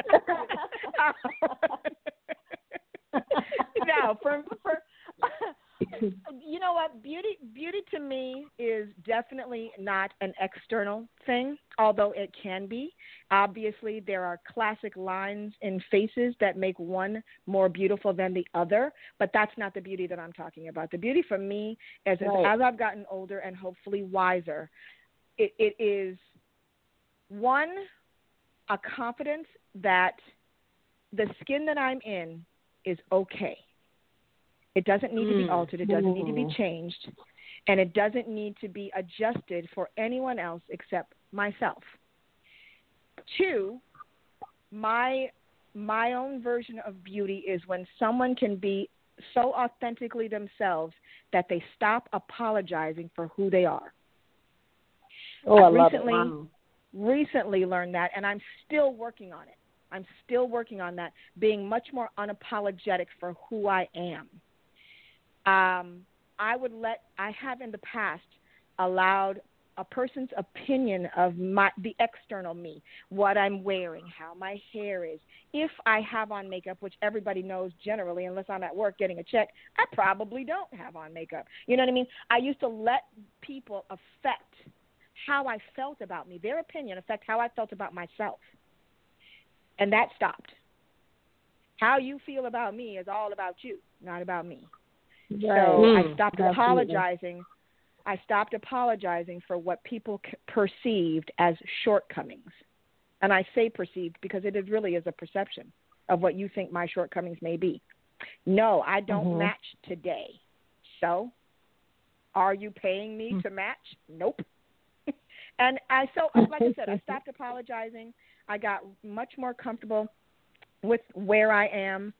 no, for for you know what beauty beauty to me is definitely not an external thing although it can be obviously there are classic lines in faces that make one more beautiful than the other but that's not the beauty that i'm talking about the beauty for me is as, Right. as i've gotten older and hopefully wiser it, it is one a confidence that the skin that i'm in is okay it doesn't need to be Mm. altered. It doesn't need to be changed. And it doesn't need to be adjusted for anyone else except myself. Two, my my own version of beauty is when someone can be so authentically themselves that they stop apologizing for who they are. Oh, I love recently, it. Wow. Recently learned that and I'm still working on it. I'm still working on that, being much more unapologetic for who I am. Um, I would let I have in the past allowed a person's opinion of my the external me, what I'm wearing, how my hair is, if I have on makeup, which everybody knows generally, unless I'm at work getting a check, I probably don't have on makeup. You know what I mean? I used to let people affect how I felt about me, their opinion affect how I felt about myself. And that stopped. How you feel about me is all about you, not about me. So Right. I stopped Absolutely. apologizing. I stopped apologizing for what people c- perceived as shortcomings. And I say perceived because it is really is a perception of what you think my shortcomings may be. No, I don't Mhm. match today. So, are you paying me Hmm. to match? Nope. And I so like I said, I stopped apologizing. I got much more comfortable with where I am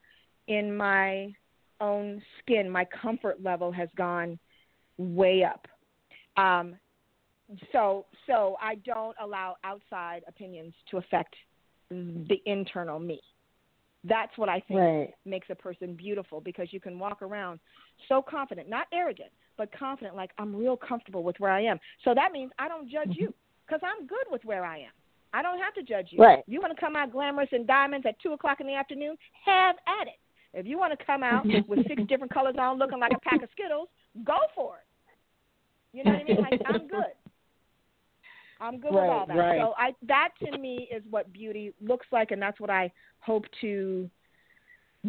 in my own skin. My comfort level has gone way up. Um, so so I don't allow outside opinions to affect the internal me. That's what I think Right. makes a person beautiful because you can walk around so confident, not arrogant, but confident, like I'm real comfortable with where I am. So that means I don't judge mm-hmm. you because I'm good with where I am. I don't have to judge you. Right. You want to come out glamorous and diamonds at two o'clock in the afternoon? Have at it. If you want to come out with six different colors on, looking like a pack of Skittles, go for it. You know what I mean? Like I'm good. I'm good Right, with all that. right. So I that to me is what beauty looks like, and that's what I hope to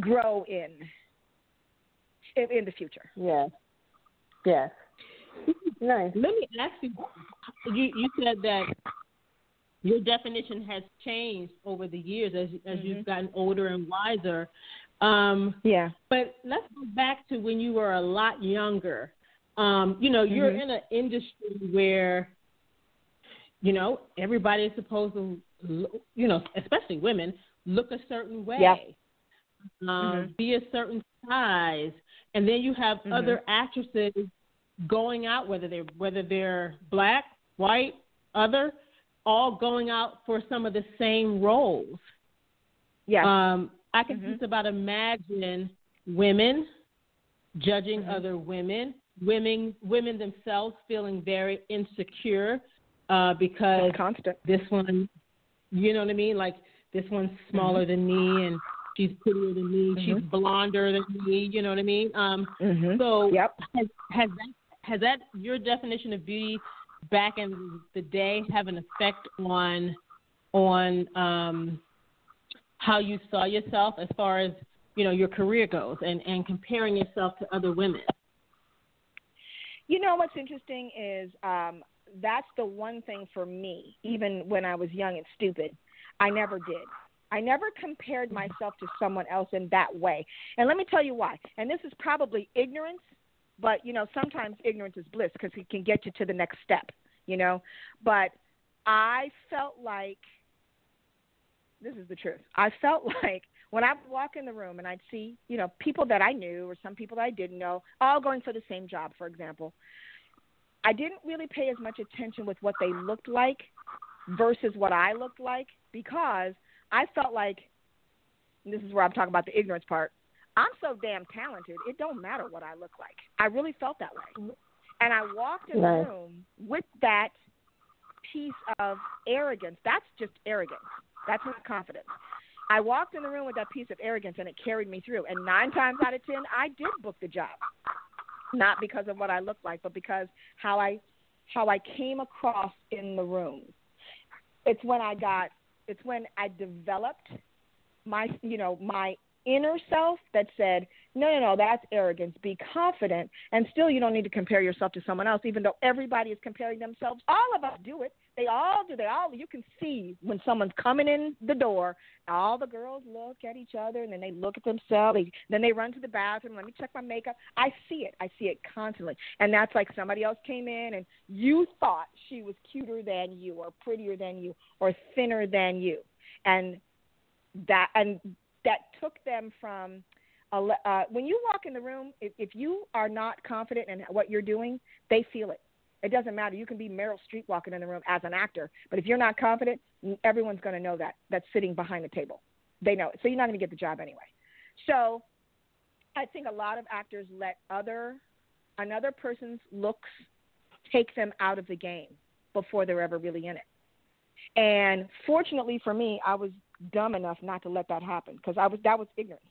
grow in in, in the future. Yes. Yes. Nice. Let me ask you. You you said that your definition has changed over the years as as you've gotten older and wiser. Um, Yeah. but let's go back to when you were a lot younger. Um, you know, you're Mhm. in an industry where, you know, everybody is supposed to, you know, especially women, look a certain way, Yeah. um, Mhm. be a certain size, and then you have Mhm. other actresses going out, whether they're whether they're black, white, other, all going out for some of the same roles. Yeah. Um, I can Mhm. just about imagine women judging Mhm. other women, women women themselves feeling very insecure uh, because constant. this one, you know what I mean? Like this one's smaller than me and she's prettier than me, she's Mhm. blonder than me. You know what I mean? Um, Mhm. so Yep. has has that has that your definition of beauty back in the day have an effect on on um how you saw yourself as far as you know your career goes and and comparing yourself to other women You know what's interesting is um, that's the one thing for me, even when I was young and stupid, I never did. I never compared myself to someone else in that way. And let me tell you why. And this is probably ignorance, but you know, sometimes ignorance is bliss because it can get you to the next step, you know. But I felt like this is the truth. I felt like when I would walk in the room and I'd see, you know, people that I knew or some people that I didn't know, all going for the same job, for example. I didn't really pay as much attention with what they looked like versus what I looked like because I felt like and this is where I'm talking about the ignorance part. I'm so damn talented. It don't matter what I look like. I really felt that way. And I walked in Right. the room with that piece of arrogance. That's just arrogance. That's not confidence. I walked in the room with that piece of arrogance and it carried me through. And nine times out of ten, I did book the job. Not because of what I looked like, but because how I how I came across in the room. It's when I got it's when I developed my you know, my inner self that said, No, no, no, that's arrogance. Be confident and still you don't need to compare yourself to someone else, even though everybody is comparing themselves. All of us do it. They all do. They all you can see when someone's coming in the door. All the girls look at each other and then they look at themselves. Then they run to the bathroom. Let me check my makeup. I see it. I see it constantly. And that's like somebody else came in and you thought she was cuter than you or prettier than you or thinner than you, and that and that took them from uh, when you walk in the room. If, if you are not confident in what you're doing, they feel it. It doesn't matter. You can be Meryl Streep walking in the room as an actor, but if you're not confident, everyone's going to know that. That's sitting behind the table. They know it. So you're not going to get the job anyway. So I think a lot of actors let other another person's looks take them out of the game before they're ever really in it. And fortunately for me, I was dumb enough not to let that happen because I was that was ignorance.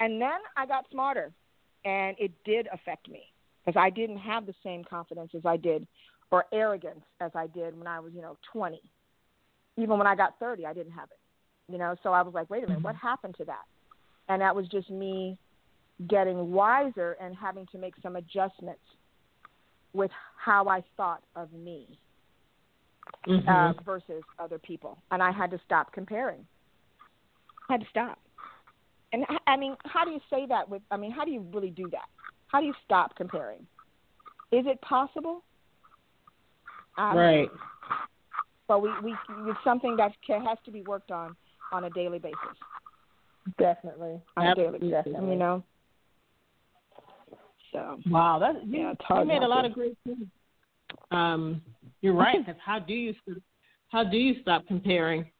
And then I got smarter, and it did affect me because I didn't have the same confidence as I did or arrogance as I did when I was, you know, 20. Even when I got 30, I didn't have it. You know, so I was like, wait a minute, what mm-hmm. happened to that? And that was just me getting wiser and having to make some adjustments with how I thought of me Mm-hmm. uh, versus other people, and I had to stop comparing. I had to stop. And I- I mean, how do you say that? With I mean, how do you really do that? How do you stop comparing? Is it possible? I right But we we it's something that has to be worked on on a daily basis. Definitely. On a daily Absolutely. basis, you know. So wow that you, Yeah, it's you made a lot of great points um you're right 'cause how do you how do you stop comparing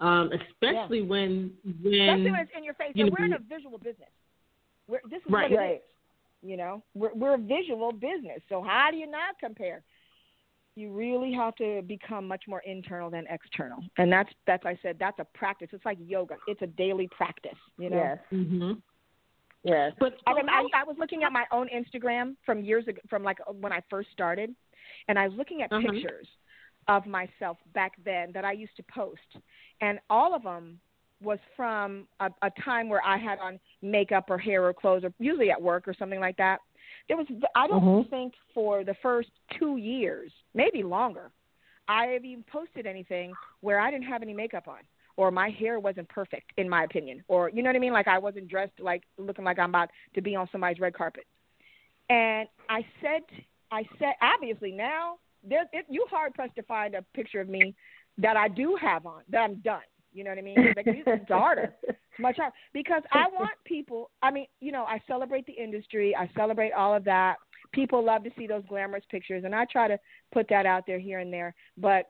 um especially when when especially when it's in your face. you And know, we're in a visual business. We're, this is Right. what it Right. is. You know, we're we're a visual business. So how do you not compare? you really have to become much more internal than external, and that's that's I said that's a practice. It's like yoga. It's a daily practice. You know. Yes. Mm-hmm. Yes. But I, rem- I, I was looking at my own Instagram from years ago, from like when I first started, and I was looking at Uh-huh. pictures of myself back then that I used to post, and all of them was from a, a time where I had on makeup or hair or clothes, or usually at work or something like that. There was I don't Mhm. think for the first two years, maybe longer, I have even posted anything where I didn't have any makeup on or my hair wasn't perfect in my opinion or you know what i mean like i wasn't dressed like looking like i'm about to be on somebody's red carpet and i said i said obviously now there it, you hard pressed to find a picture of me that i do have on that i'm done. You know what i mean? Like it's harder much harder. Because i want people i mean you know i celebrate the industry. I celebrate all of that. People love to see those glamorous pictures and i try to put that out there here and there. But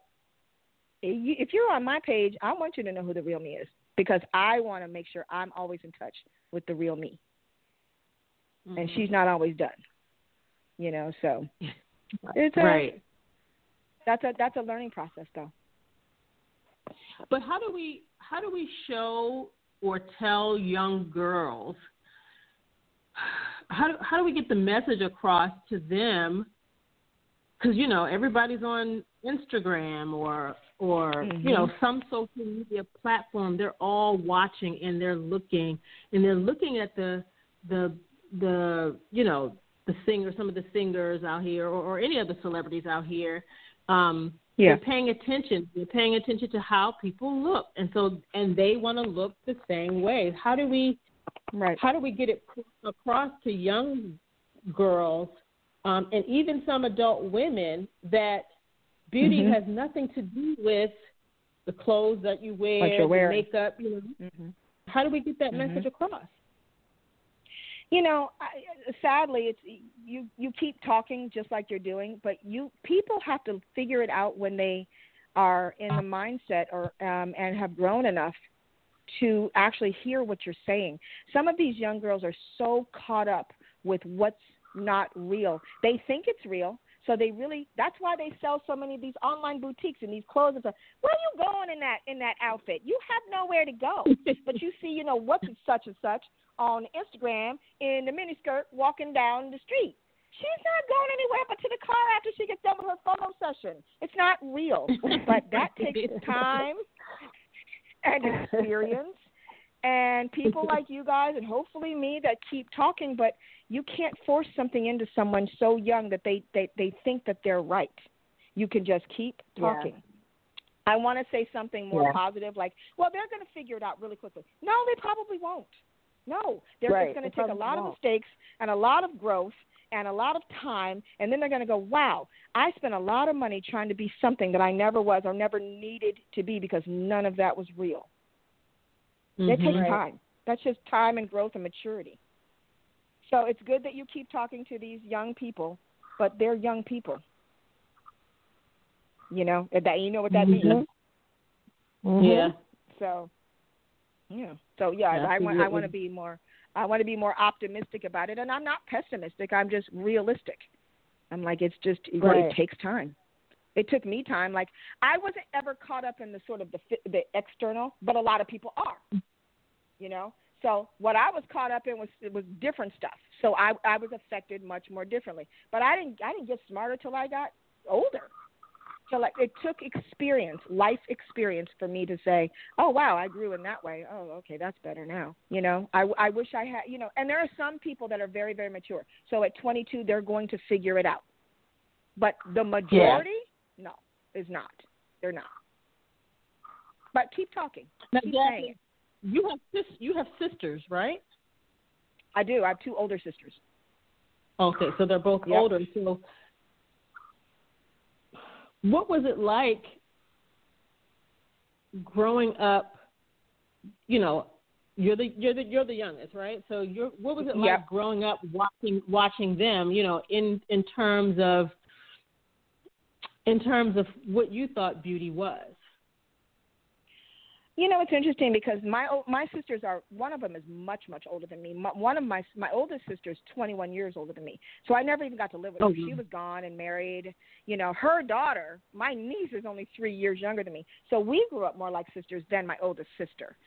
if you're on my page, I want you to know who the real me is because I want to make sure I'm always in touch with the real me. Mm-hmm. And she's not always done. You know, so it's a, right. That's a that's a learning process though. But how do we how do we show or tell young girls how do, how do we get the message across to them because you know everybody's on Instagram or or mm-hmm. you know some social media platform they're all watching and they're looking and they're looking at the the the you know the singer some of the singers out here or, or any of the celebrities out here um yeah. they're paying attention they're paying attention to how people look and so and they want to look the same way how do we right how do we get it across to young girls um, and even some adult women that beauty mm-hmm. has nothing to do with the clothes that you wear, the makeup. You know, mm-hmm. how do we get that mm-hmm. message across? You know, I, sadly, it's you. You keep talking just like you're doing, but you people have to figure it out when they are in the mindset or um, and have grown enough to actually hear what you're saying. Some of these young girls are so caught up with what's not real. They think it's real, so they really that's why they sell so many of these online boutiques and these clothes and stuff. Where are you going in that in that outfit? You have nowhere to go. but you see, you know, what's such and such on Instagram in the miniskirt walking down the street. She's not going anywhere but to the car after she gets done with her photo session. It's not real. but that takes time and experience and people like you guys and hopefully me that keep talking but you can't force something into someone so young that they they they think that they're right you can just keep talking yeah. i want to say something more yeah. positive like well they're going to figure it out really quickly no they probably won't no they're right. it's going to take a lot of mistakes and a lot of growth and a lot of time and then they're going to go wow i spent a lot of money trying to be something that i never was or never needed to be because none of that was real Mm-hmm. it takes Right. time. That's just time and growth and maturity. So it's good that you keep talking to these young people, but they're young people. You know that you know what that Mm-hmm. means. Mm-hmm. Yeah. So yeah. So yeah, I want I want to be more I want to be more optimistic about it, and I'm not pessimistic. I'm just realistic. I'm like it's just it, Right. it takes time. It took me time. Like I wasn't ever caught up in the sort of the the external, but a lot of people are. You know. So what I was caught up in was it was different stuff. So I I was affected much more differently. But I didn't I didn't get smarter till I got older. So like it took experience, life experience, for me to say, oh wow, I grew in that way. Oh okay, that's better now. You know, I I wish I had. You know, and there are some people that are very very mature. So at 22, they're going to figure it out. But the majority, no, is not. They're not. But keep talking. Now, keep Jackie, you have sis- you have sisters, right? I do. I have two older sisters. Okay, so they're both Yep. older. So, what was it like growing up? You know, you're the you're the you're the youngest, right? So, you're what was it like Yep. growing up watching watching them? You know, in in terms of in terms of what you thought beauty was. You know, it's interesting because my my sisters are one of them is much much older than me. My, one of my my oldest sister is 21 years older than me, so I never even got to live with her. Oh, She was gone and married. You know, her daughter, my niece, is only three years younger than me, so we grew up more like sisters than my oldest sister.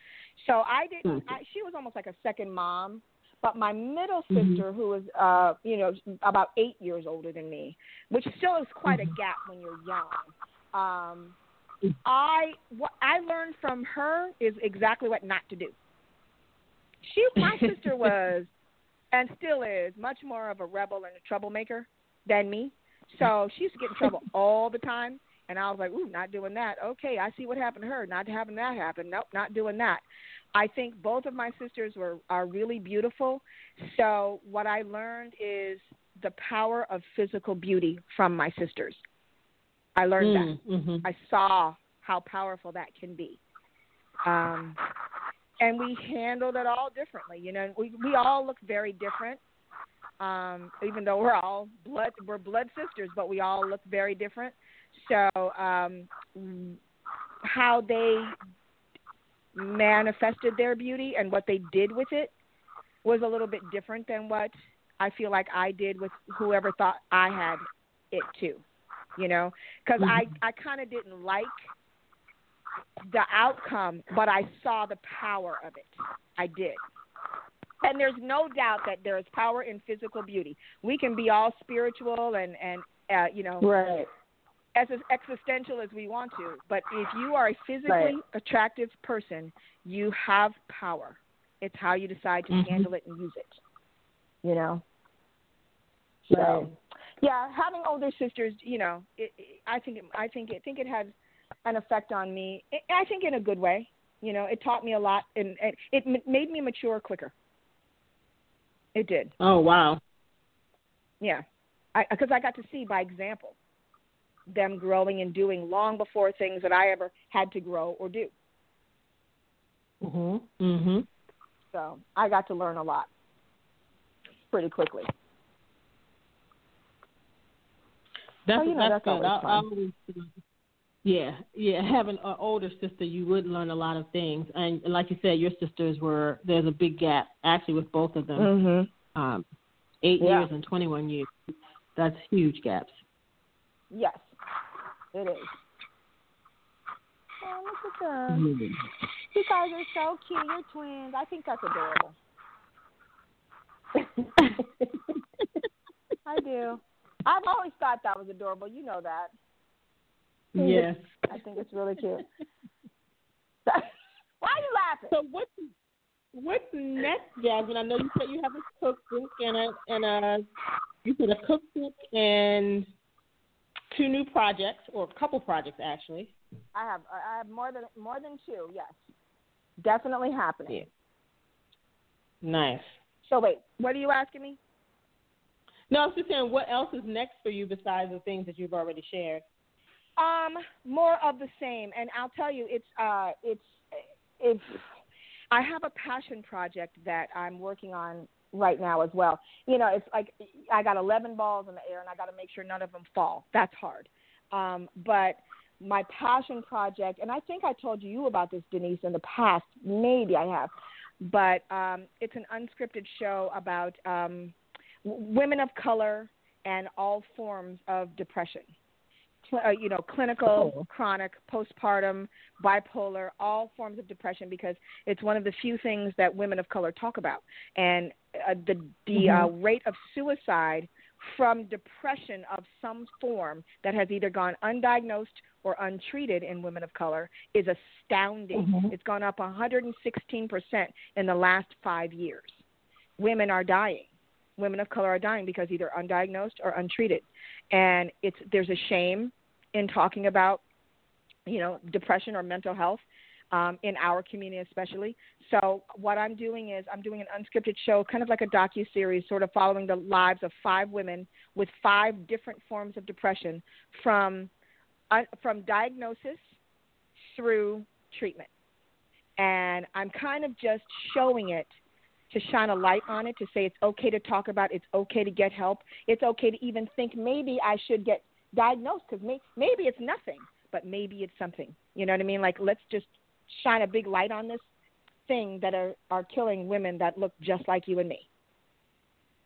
So I didn't. Mhm. I, she was almost like a second mom. But my middle Mhm. sister, who was, uh, you know, about eight years older than me, which still is quite a gap when you're young. Um. I what I learned from her is exactly what not to do. She, my sister, was and still is much more of a rebel and a troublemaker than me. So she used to get in trouble all the time, and I was like, "Ooh, not doing that." Okay, I see what happened to her. Not having that happen. Nope, not doing that. I think both of my sisters were are really beautiful. So what I learned is the power of physical beauty from my sisters. I learned that. Mm-hmm. I saw how powerful that can be. Um, and we handled it all differently. You know, we we all look very different. Um, even though we're all blood, we're blood sisters, but we all look very different. So, um, how they manifested their beauty and what they did with it was a little bit different than what I feel like I did with whoever thought I had it too. You know, because I I kind of didn't like the outcome, but I saw the power of it. I did. And there's no doubt that there is power in physical beauty. We can be all spiritual and and uh, you know Right. as existential as we want to, but if you are a physically Right. attractive person, you have power. It's how you decide to Mhm. handle it and use it. You know. So, yeah, having older sisters, you know, it, it, I think it, I think it, I think it had an effect on me. It, I think in a good way. You know, it taught me a lot, and, and it m- made me mature quicker. It did, Oh wow. yeah, because I, got to see by example them growing and doing long before things that I ever had to grow or do. Mhm. Mhm. So I got to learn a lot pretty quickly. That's Oh, you know, that's, that's good. I, I always, yeah, yeah. Having an older sister, you would learn a lot of things, and like you said, your sisters were. There's a big gap actually with both of them. Mm-hmm. Um, eight Yeah. years and 21 years. That's huge gaps. Yes, it is. Oh, look at them. Mhm. You guys are so cute. You're twins. I think that's adorable. I do. I've always thought that was adorable. You know that. Yes. I think it's really cute. Why are you laughing? So what's what's next, Jazsmin? I know you said you have a cookbook and a and a you said a cookbook and two new projects or a couple projects actually. I have I have more than more than two. Yes, definitely happening. Nice. So wait, what are you asking me? No, I was just saying, what else is next for you besides the things that you've already shared? Um, more of the same, and I'll tell you, it's uh, it's it's. I have a passion project that I'm working on right now as well. You know, it's like I got 11 balls in the air, and I got to make sure none of them fall. That's hard. Um, but my passion project, and I think I told you about this, Denise, in the past. Maybe I have, but um, it's an unscripted show about um, women of color and all forms of depression. Uh, you know, clinical, Oh. chronic, postpartum, bipolar, all forms of depression because it's one of the few things that women of color talk about. And uh, the the uh, rate of suicide from depression of some form that has either gone undiagnosed or untreated in women of color is astounding. Mhm. It's gone up 116% in the last 5 years. Women are dying. Women of color are dying because either undiagnosed or untreated. And it's there's a shame in talking about you know depression or mental health um, in our community especially so what i'm doing is i'm doing an unscripted show kind of like a docu series sort of following the lives of five women with five different forms of depression from uh, from diagnosis through treatment and i'm kind of just showing it to shine a light on it to say it's okay to talk about it's okay to get help it's okay to even think maybe i should get diagnosed because may, maybe it's nothing but maybe it's something you know what i mean like let's just shine a big light on this thing that are are killing women that look just like you and me.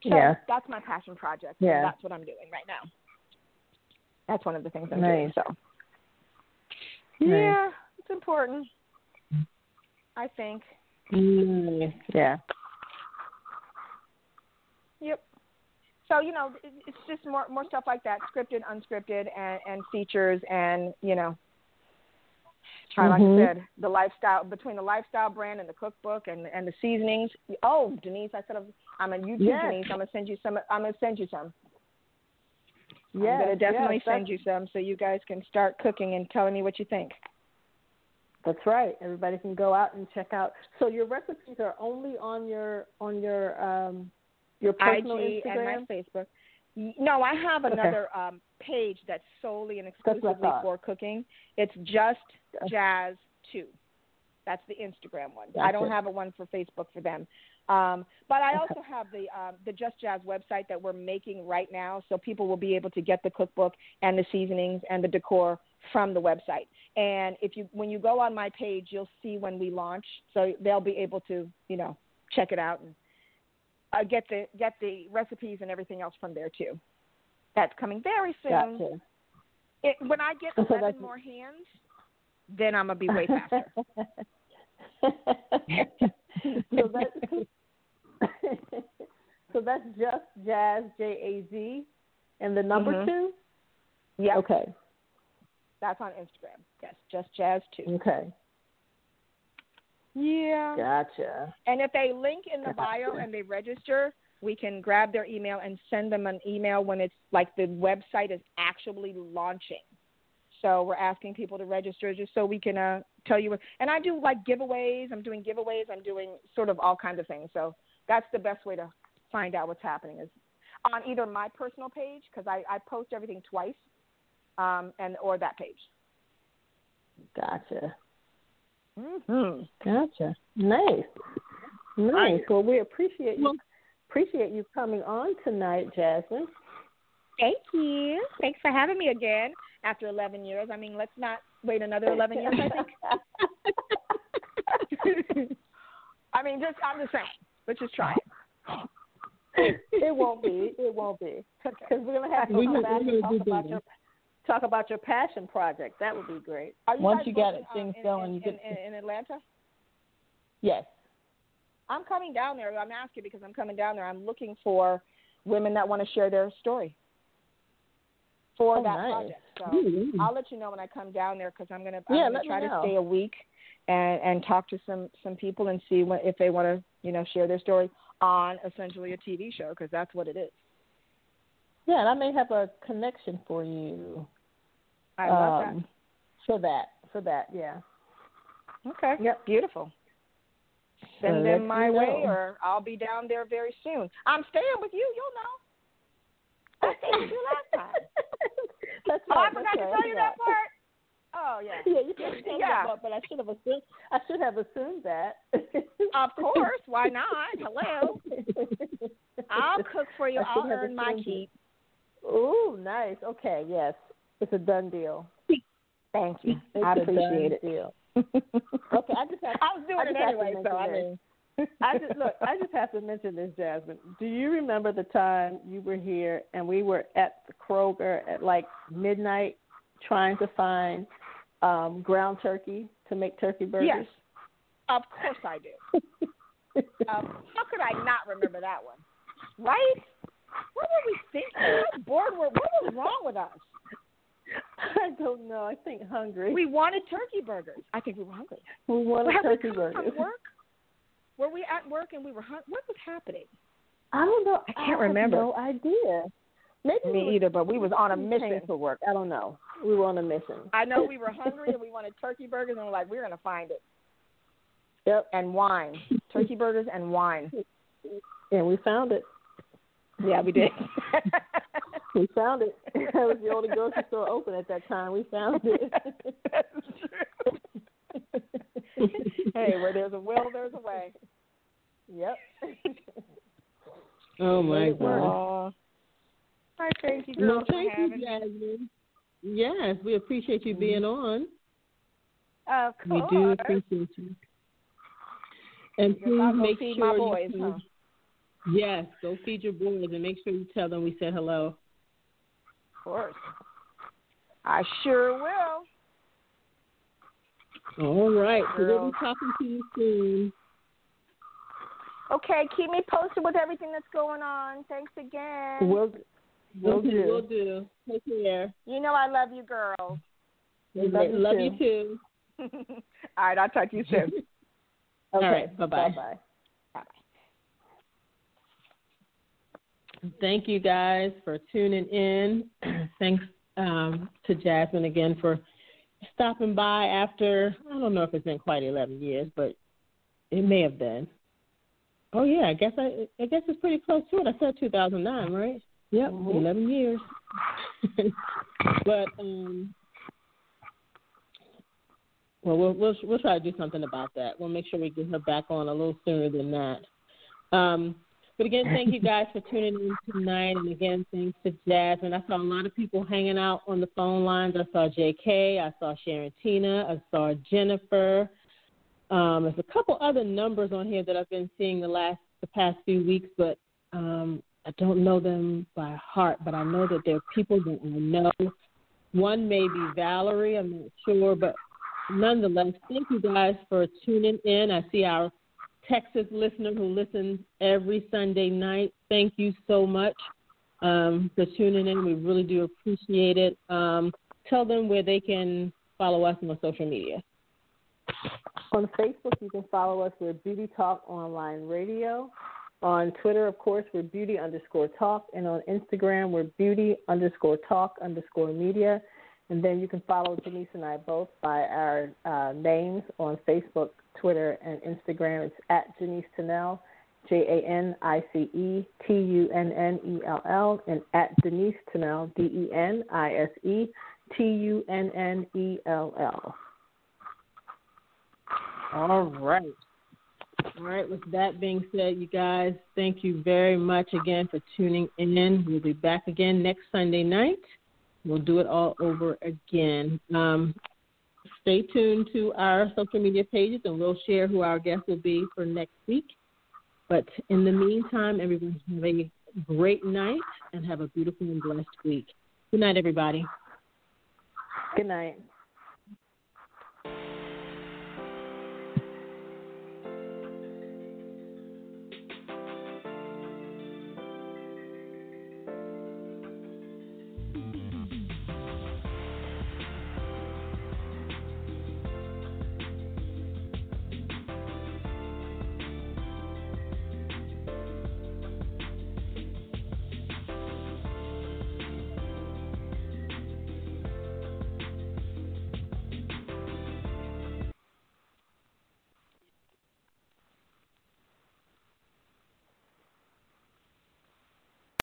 So Yeah. that's my passion project. Yeah. That's what I'm doing right now. That's one of the things I'm Nice. doing. So Nice. yeah, it's important. I think. Nice. Yeah. Yep. So you know, it's just more more stuff like that, scripted, unscripted, and and features, and you know, try like Mhm. I said, the lifestyle between the lifestyle brand and the cookbook and and the seasonings. Oh, Denise, I said I'm on YouTube, Yes. Denise. I'm gonna send you some. I'm gonna send you some. Yes, I'm gonna definitely yes, send you some so you guys can start cooking and telling me what you think. That's right. Everybody can go out and check out. So your recipes are only on your on your um your personal IG Instagram. and my Facebook. No, I have Okay. another um, page that's solely and That's what I exclusively for cooking. It's just Okay. Jazz Two. That's the Instagram one. I don't have a one for Facebook for them. Um, but I also have the um, the Just Jazz website that we're making right now, so people will be able to get the cookbook and the seasonings and the decor from the website. And if you when you go on my page, you'll see when we launch, so they'll be able to you know check it out and uh, get the get the recipes and everything else from there too. That's coming very soon. Gotcha. It, when I get 11 more hands, then I'm gonna be way faster. so that so that's just jazz J A Z and the number Mhm. two. yeah, Okay. that's on Instagram. Yes, just jazz too. Okay. Yeah. Gotcha. And if they link in the Gotcha. bio and they register, we can grab their email and send them an email when it's like the website is actually launching. So we're asking people to register just so we can uh, tell you. What, and I do like giveaways. I'm doing giveaways. I'm doing sort of all kinds of things. So that's the best way to find out what's happening is on either my personal page because I, I post everything twice, um, and or that page. Gotcha. Mm-hmm. Gotcha. Nice. Nice. Well, we appreciate you appreciate you coming on tonight, Jazsmin. Thank you. Thanks for having me again after 11 years. I mean, let's not wait another 11 years, I think. I mean, just I'm just saying. Let's just try it. it won't be. It won't be because we're gonna have to We come back and talk about your talk about your passion project. That would be great. Are you Once you got it, things um, in, going, in, you get- in, in, in Atlanta. Yes. I'm coming down there. I'm asking because I'm coming down there. I'm looking for women that want to share their story for Oh, that nice. project. So Mhm. I'll let you know when I come down there because I'm gonna I'm Yeah, gonna let me try to stay a week and and talk to some some people and see what, if they want to you know share their story on essentially a TV show because that's what it is. Yeah, and I may have a connection for you. I love um, For that. For that. Yeah. Okay. Yep. Beautiful. Send So them my way, know. or I'll be down there very soon. I'm staying with you. You'll know. I stayed with you last time. that's Oh, right. I forgot to tell you that right. part. Oh yeah. Yeah, you can tell Yeah. that part, but I should have assumed. I should have assumed that. Of course. Why not? Hello. I'll cook for you. I I'll have earn my keep. Ooh, nice. Okay, yes, it's a done deal. Thank you. It's I appreciate it. Deal. Okay, I just have. I was doing I it just have to anyway, so I mean. I just look. I just have to mention this, Jazsmin. Do you remember the time you were here and we were at the Kroger at like midnight, trying to find um ground turkey to make turkey burgers? Yes. Of course I do. Um, how could I not remember that one? Right? What were we thinking? Bored were what was wrong with us? I don't know. I think hungry. We wanted turkey burgers. I think we were hungry. we wanted turkey come burgers. from work? Were we at work and we were hungry? What was happening? I don't know. I can't have remember. No idea. Maybe Me either, but we was on a mission. for work. I don't know. We were on a mission. I know we were hungry and we wanted turkey burgers and we're like, we're gonna find it. Yep. And wine. Turkey burgers and wine. And we found it. Yeah, we did. We found it. That was the only grocery store open at that time. We found it. That's true. hey, where there's a will, there's a way. yep. Oh my Made it work. God. Aw. I thank you, No, girls, for thank having you, me. Jazsmin. Yes, we appreciate you mm-hmm. being on. Of course. We do appreciate you. And please make sure my boys, you huh? Yes, go feed your boys and make sure you tell them we said hello. Of course. I sure will. All right. So we'll be talking to you soon. Okay, keep me posted with everything that's going on. Thanks again. We'll, we'll Okay, do. We'll do. Take care. you know I love you, girls. We love you Love too. you too. All right, I'll talk to you soon. Okay. All right, bye-bye. Bye-bye. Thank you guys for tuning in. Thanks um, to Jazsmin again for stopping by after, I don't know if it's been quite 11 years, but it may have been. Oh, yeah, I guess I, I guess it's pretty close to it. I said 2009, right? Yep, Mhm. 11 years. but, um, well, we'll we'll we'll try to do something about that. We'll make sure we get her back on a little sooner than that. Um, but again, thank you guys for tuning in tonight. And again, thanks to Jazsmin. I saw a lot of people hanging out on the phone lines. I saw JK, I saw Sharon Tina, I saw Jennifer. Um, there's a couple other numbers on here that I've been seeing the last the past few weeks, but um, I don't know them by heart. But I know that there are people that I know. One may be Valerie, I'm not sure, but nonetheless, thank you guys for tuning in. I see our Texas listener who listens every Sunday night. Thank you so much um, for tuning in. We really do appreciate it. Um, tell them where they can follow us on social media. On Facebook, you can follow us. We're Beauty Talk Online Radio. On Twitter, of course, we're Beauty underscore Talk. And on Instagram, we're Beauty underscore Talk underscore Media. And then you can follow Denise and I both by our uh, names on Facebook, Twitter, and Instagram. It's at Janice Tunnell, J A N I C E T U N N E L L, and at Denise Tunnell, D E N I S E T U N N E L L. All right. All right. With that being said, you guys, thank you very much again for tuning in. We'll be back again next Sunday night. We'll do it all over again. Um, stay tuned to our social media pages, and we'll share who our guest will be for next week. But in the meantime, everyone have a great night and have a beautiful and blessed week. Good night, everybody. Good night.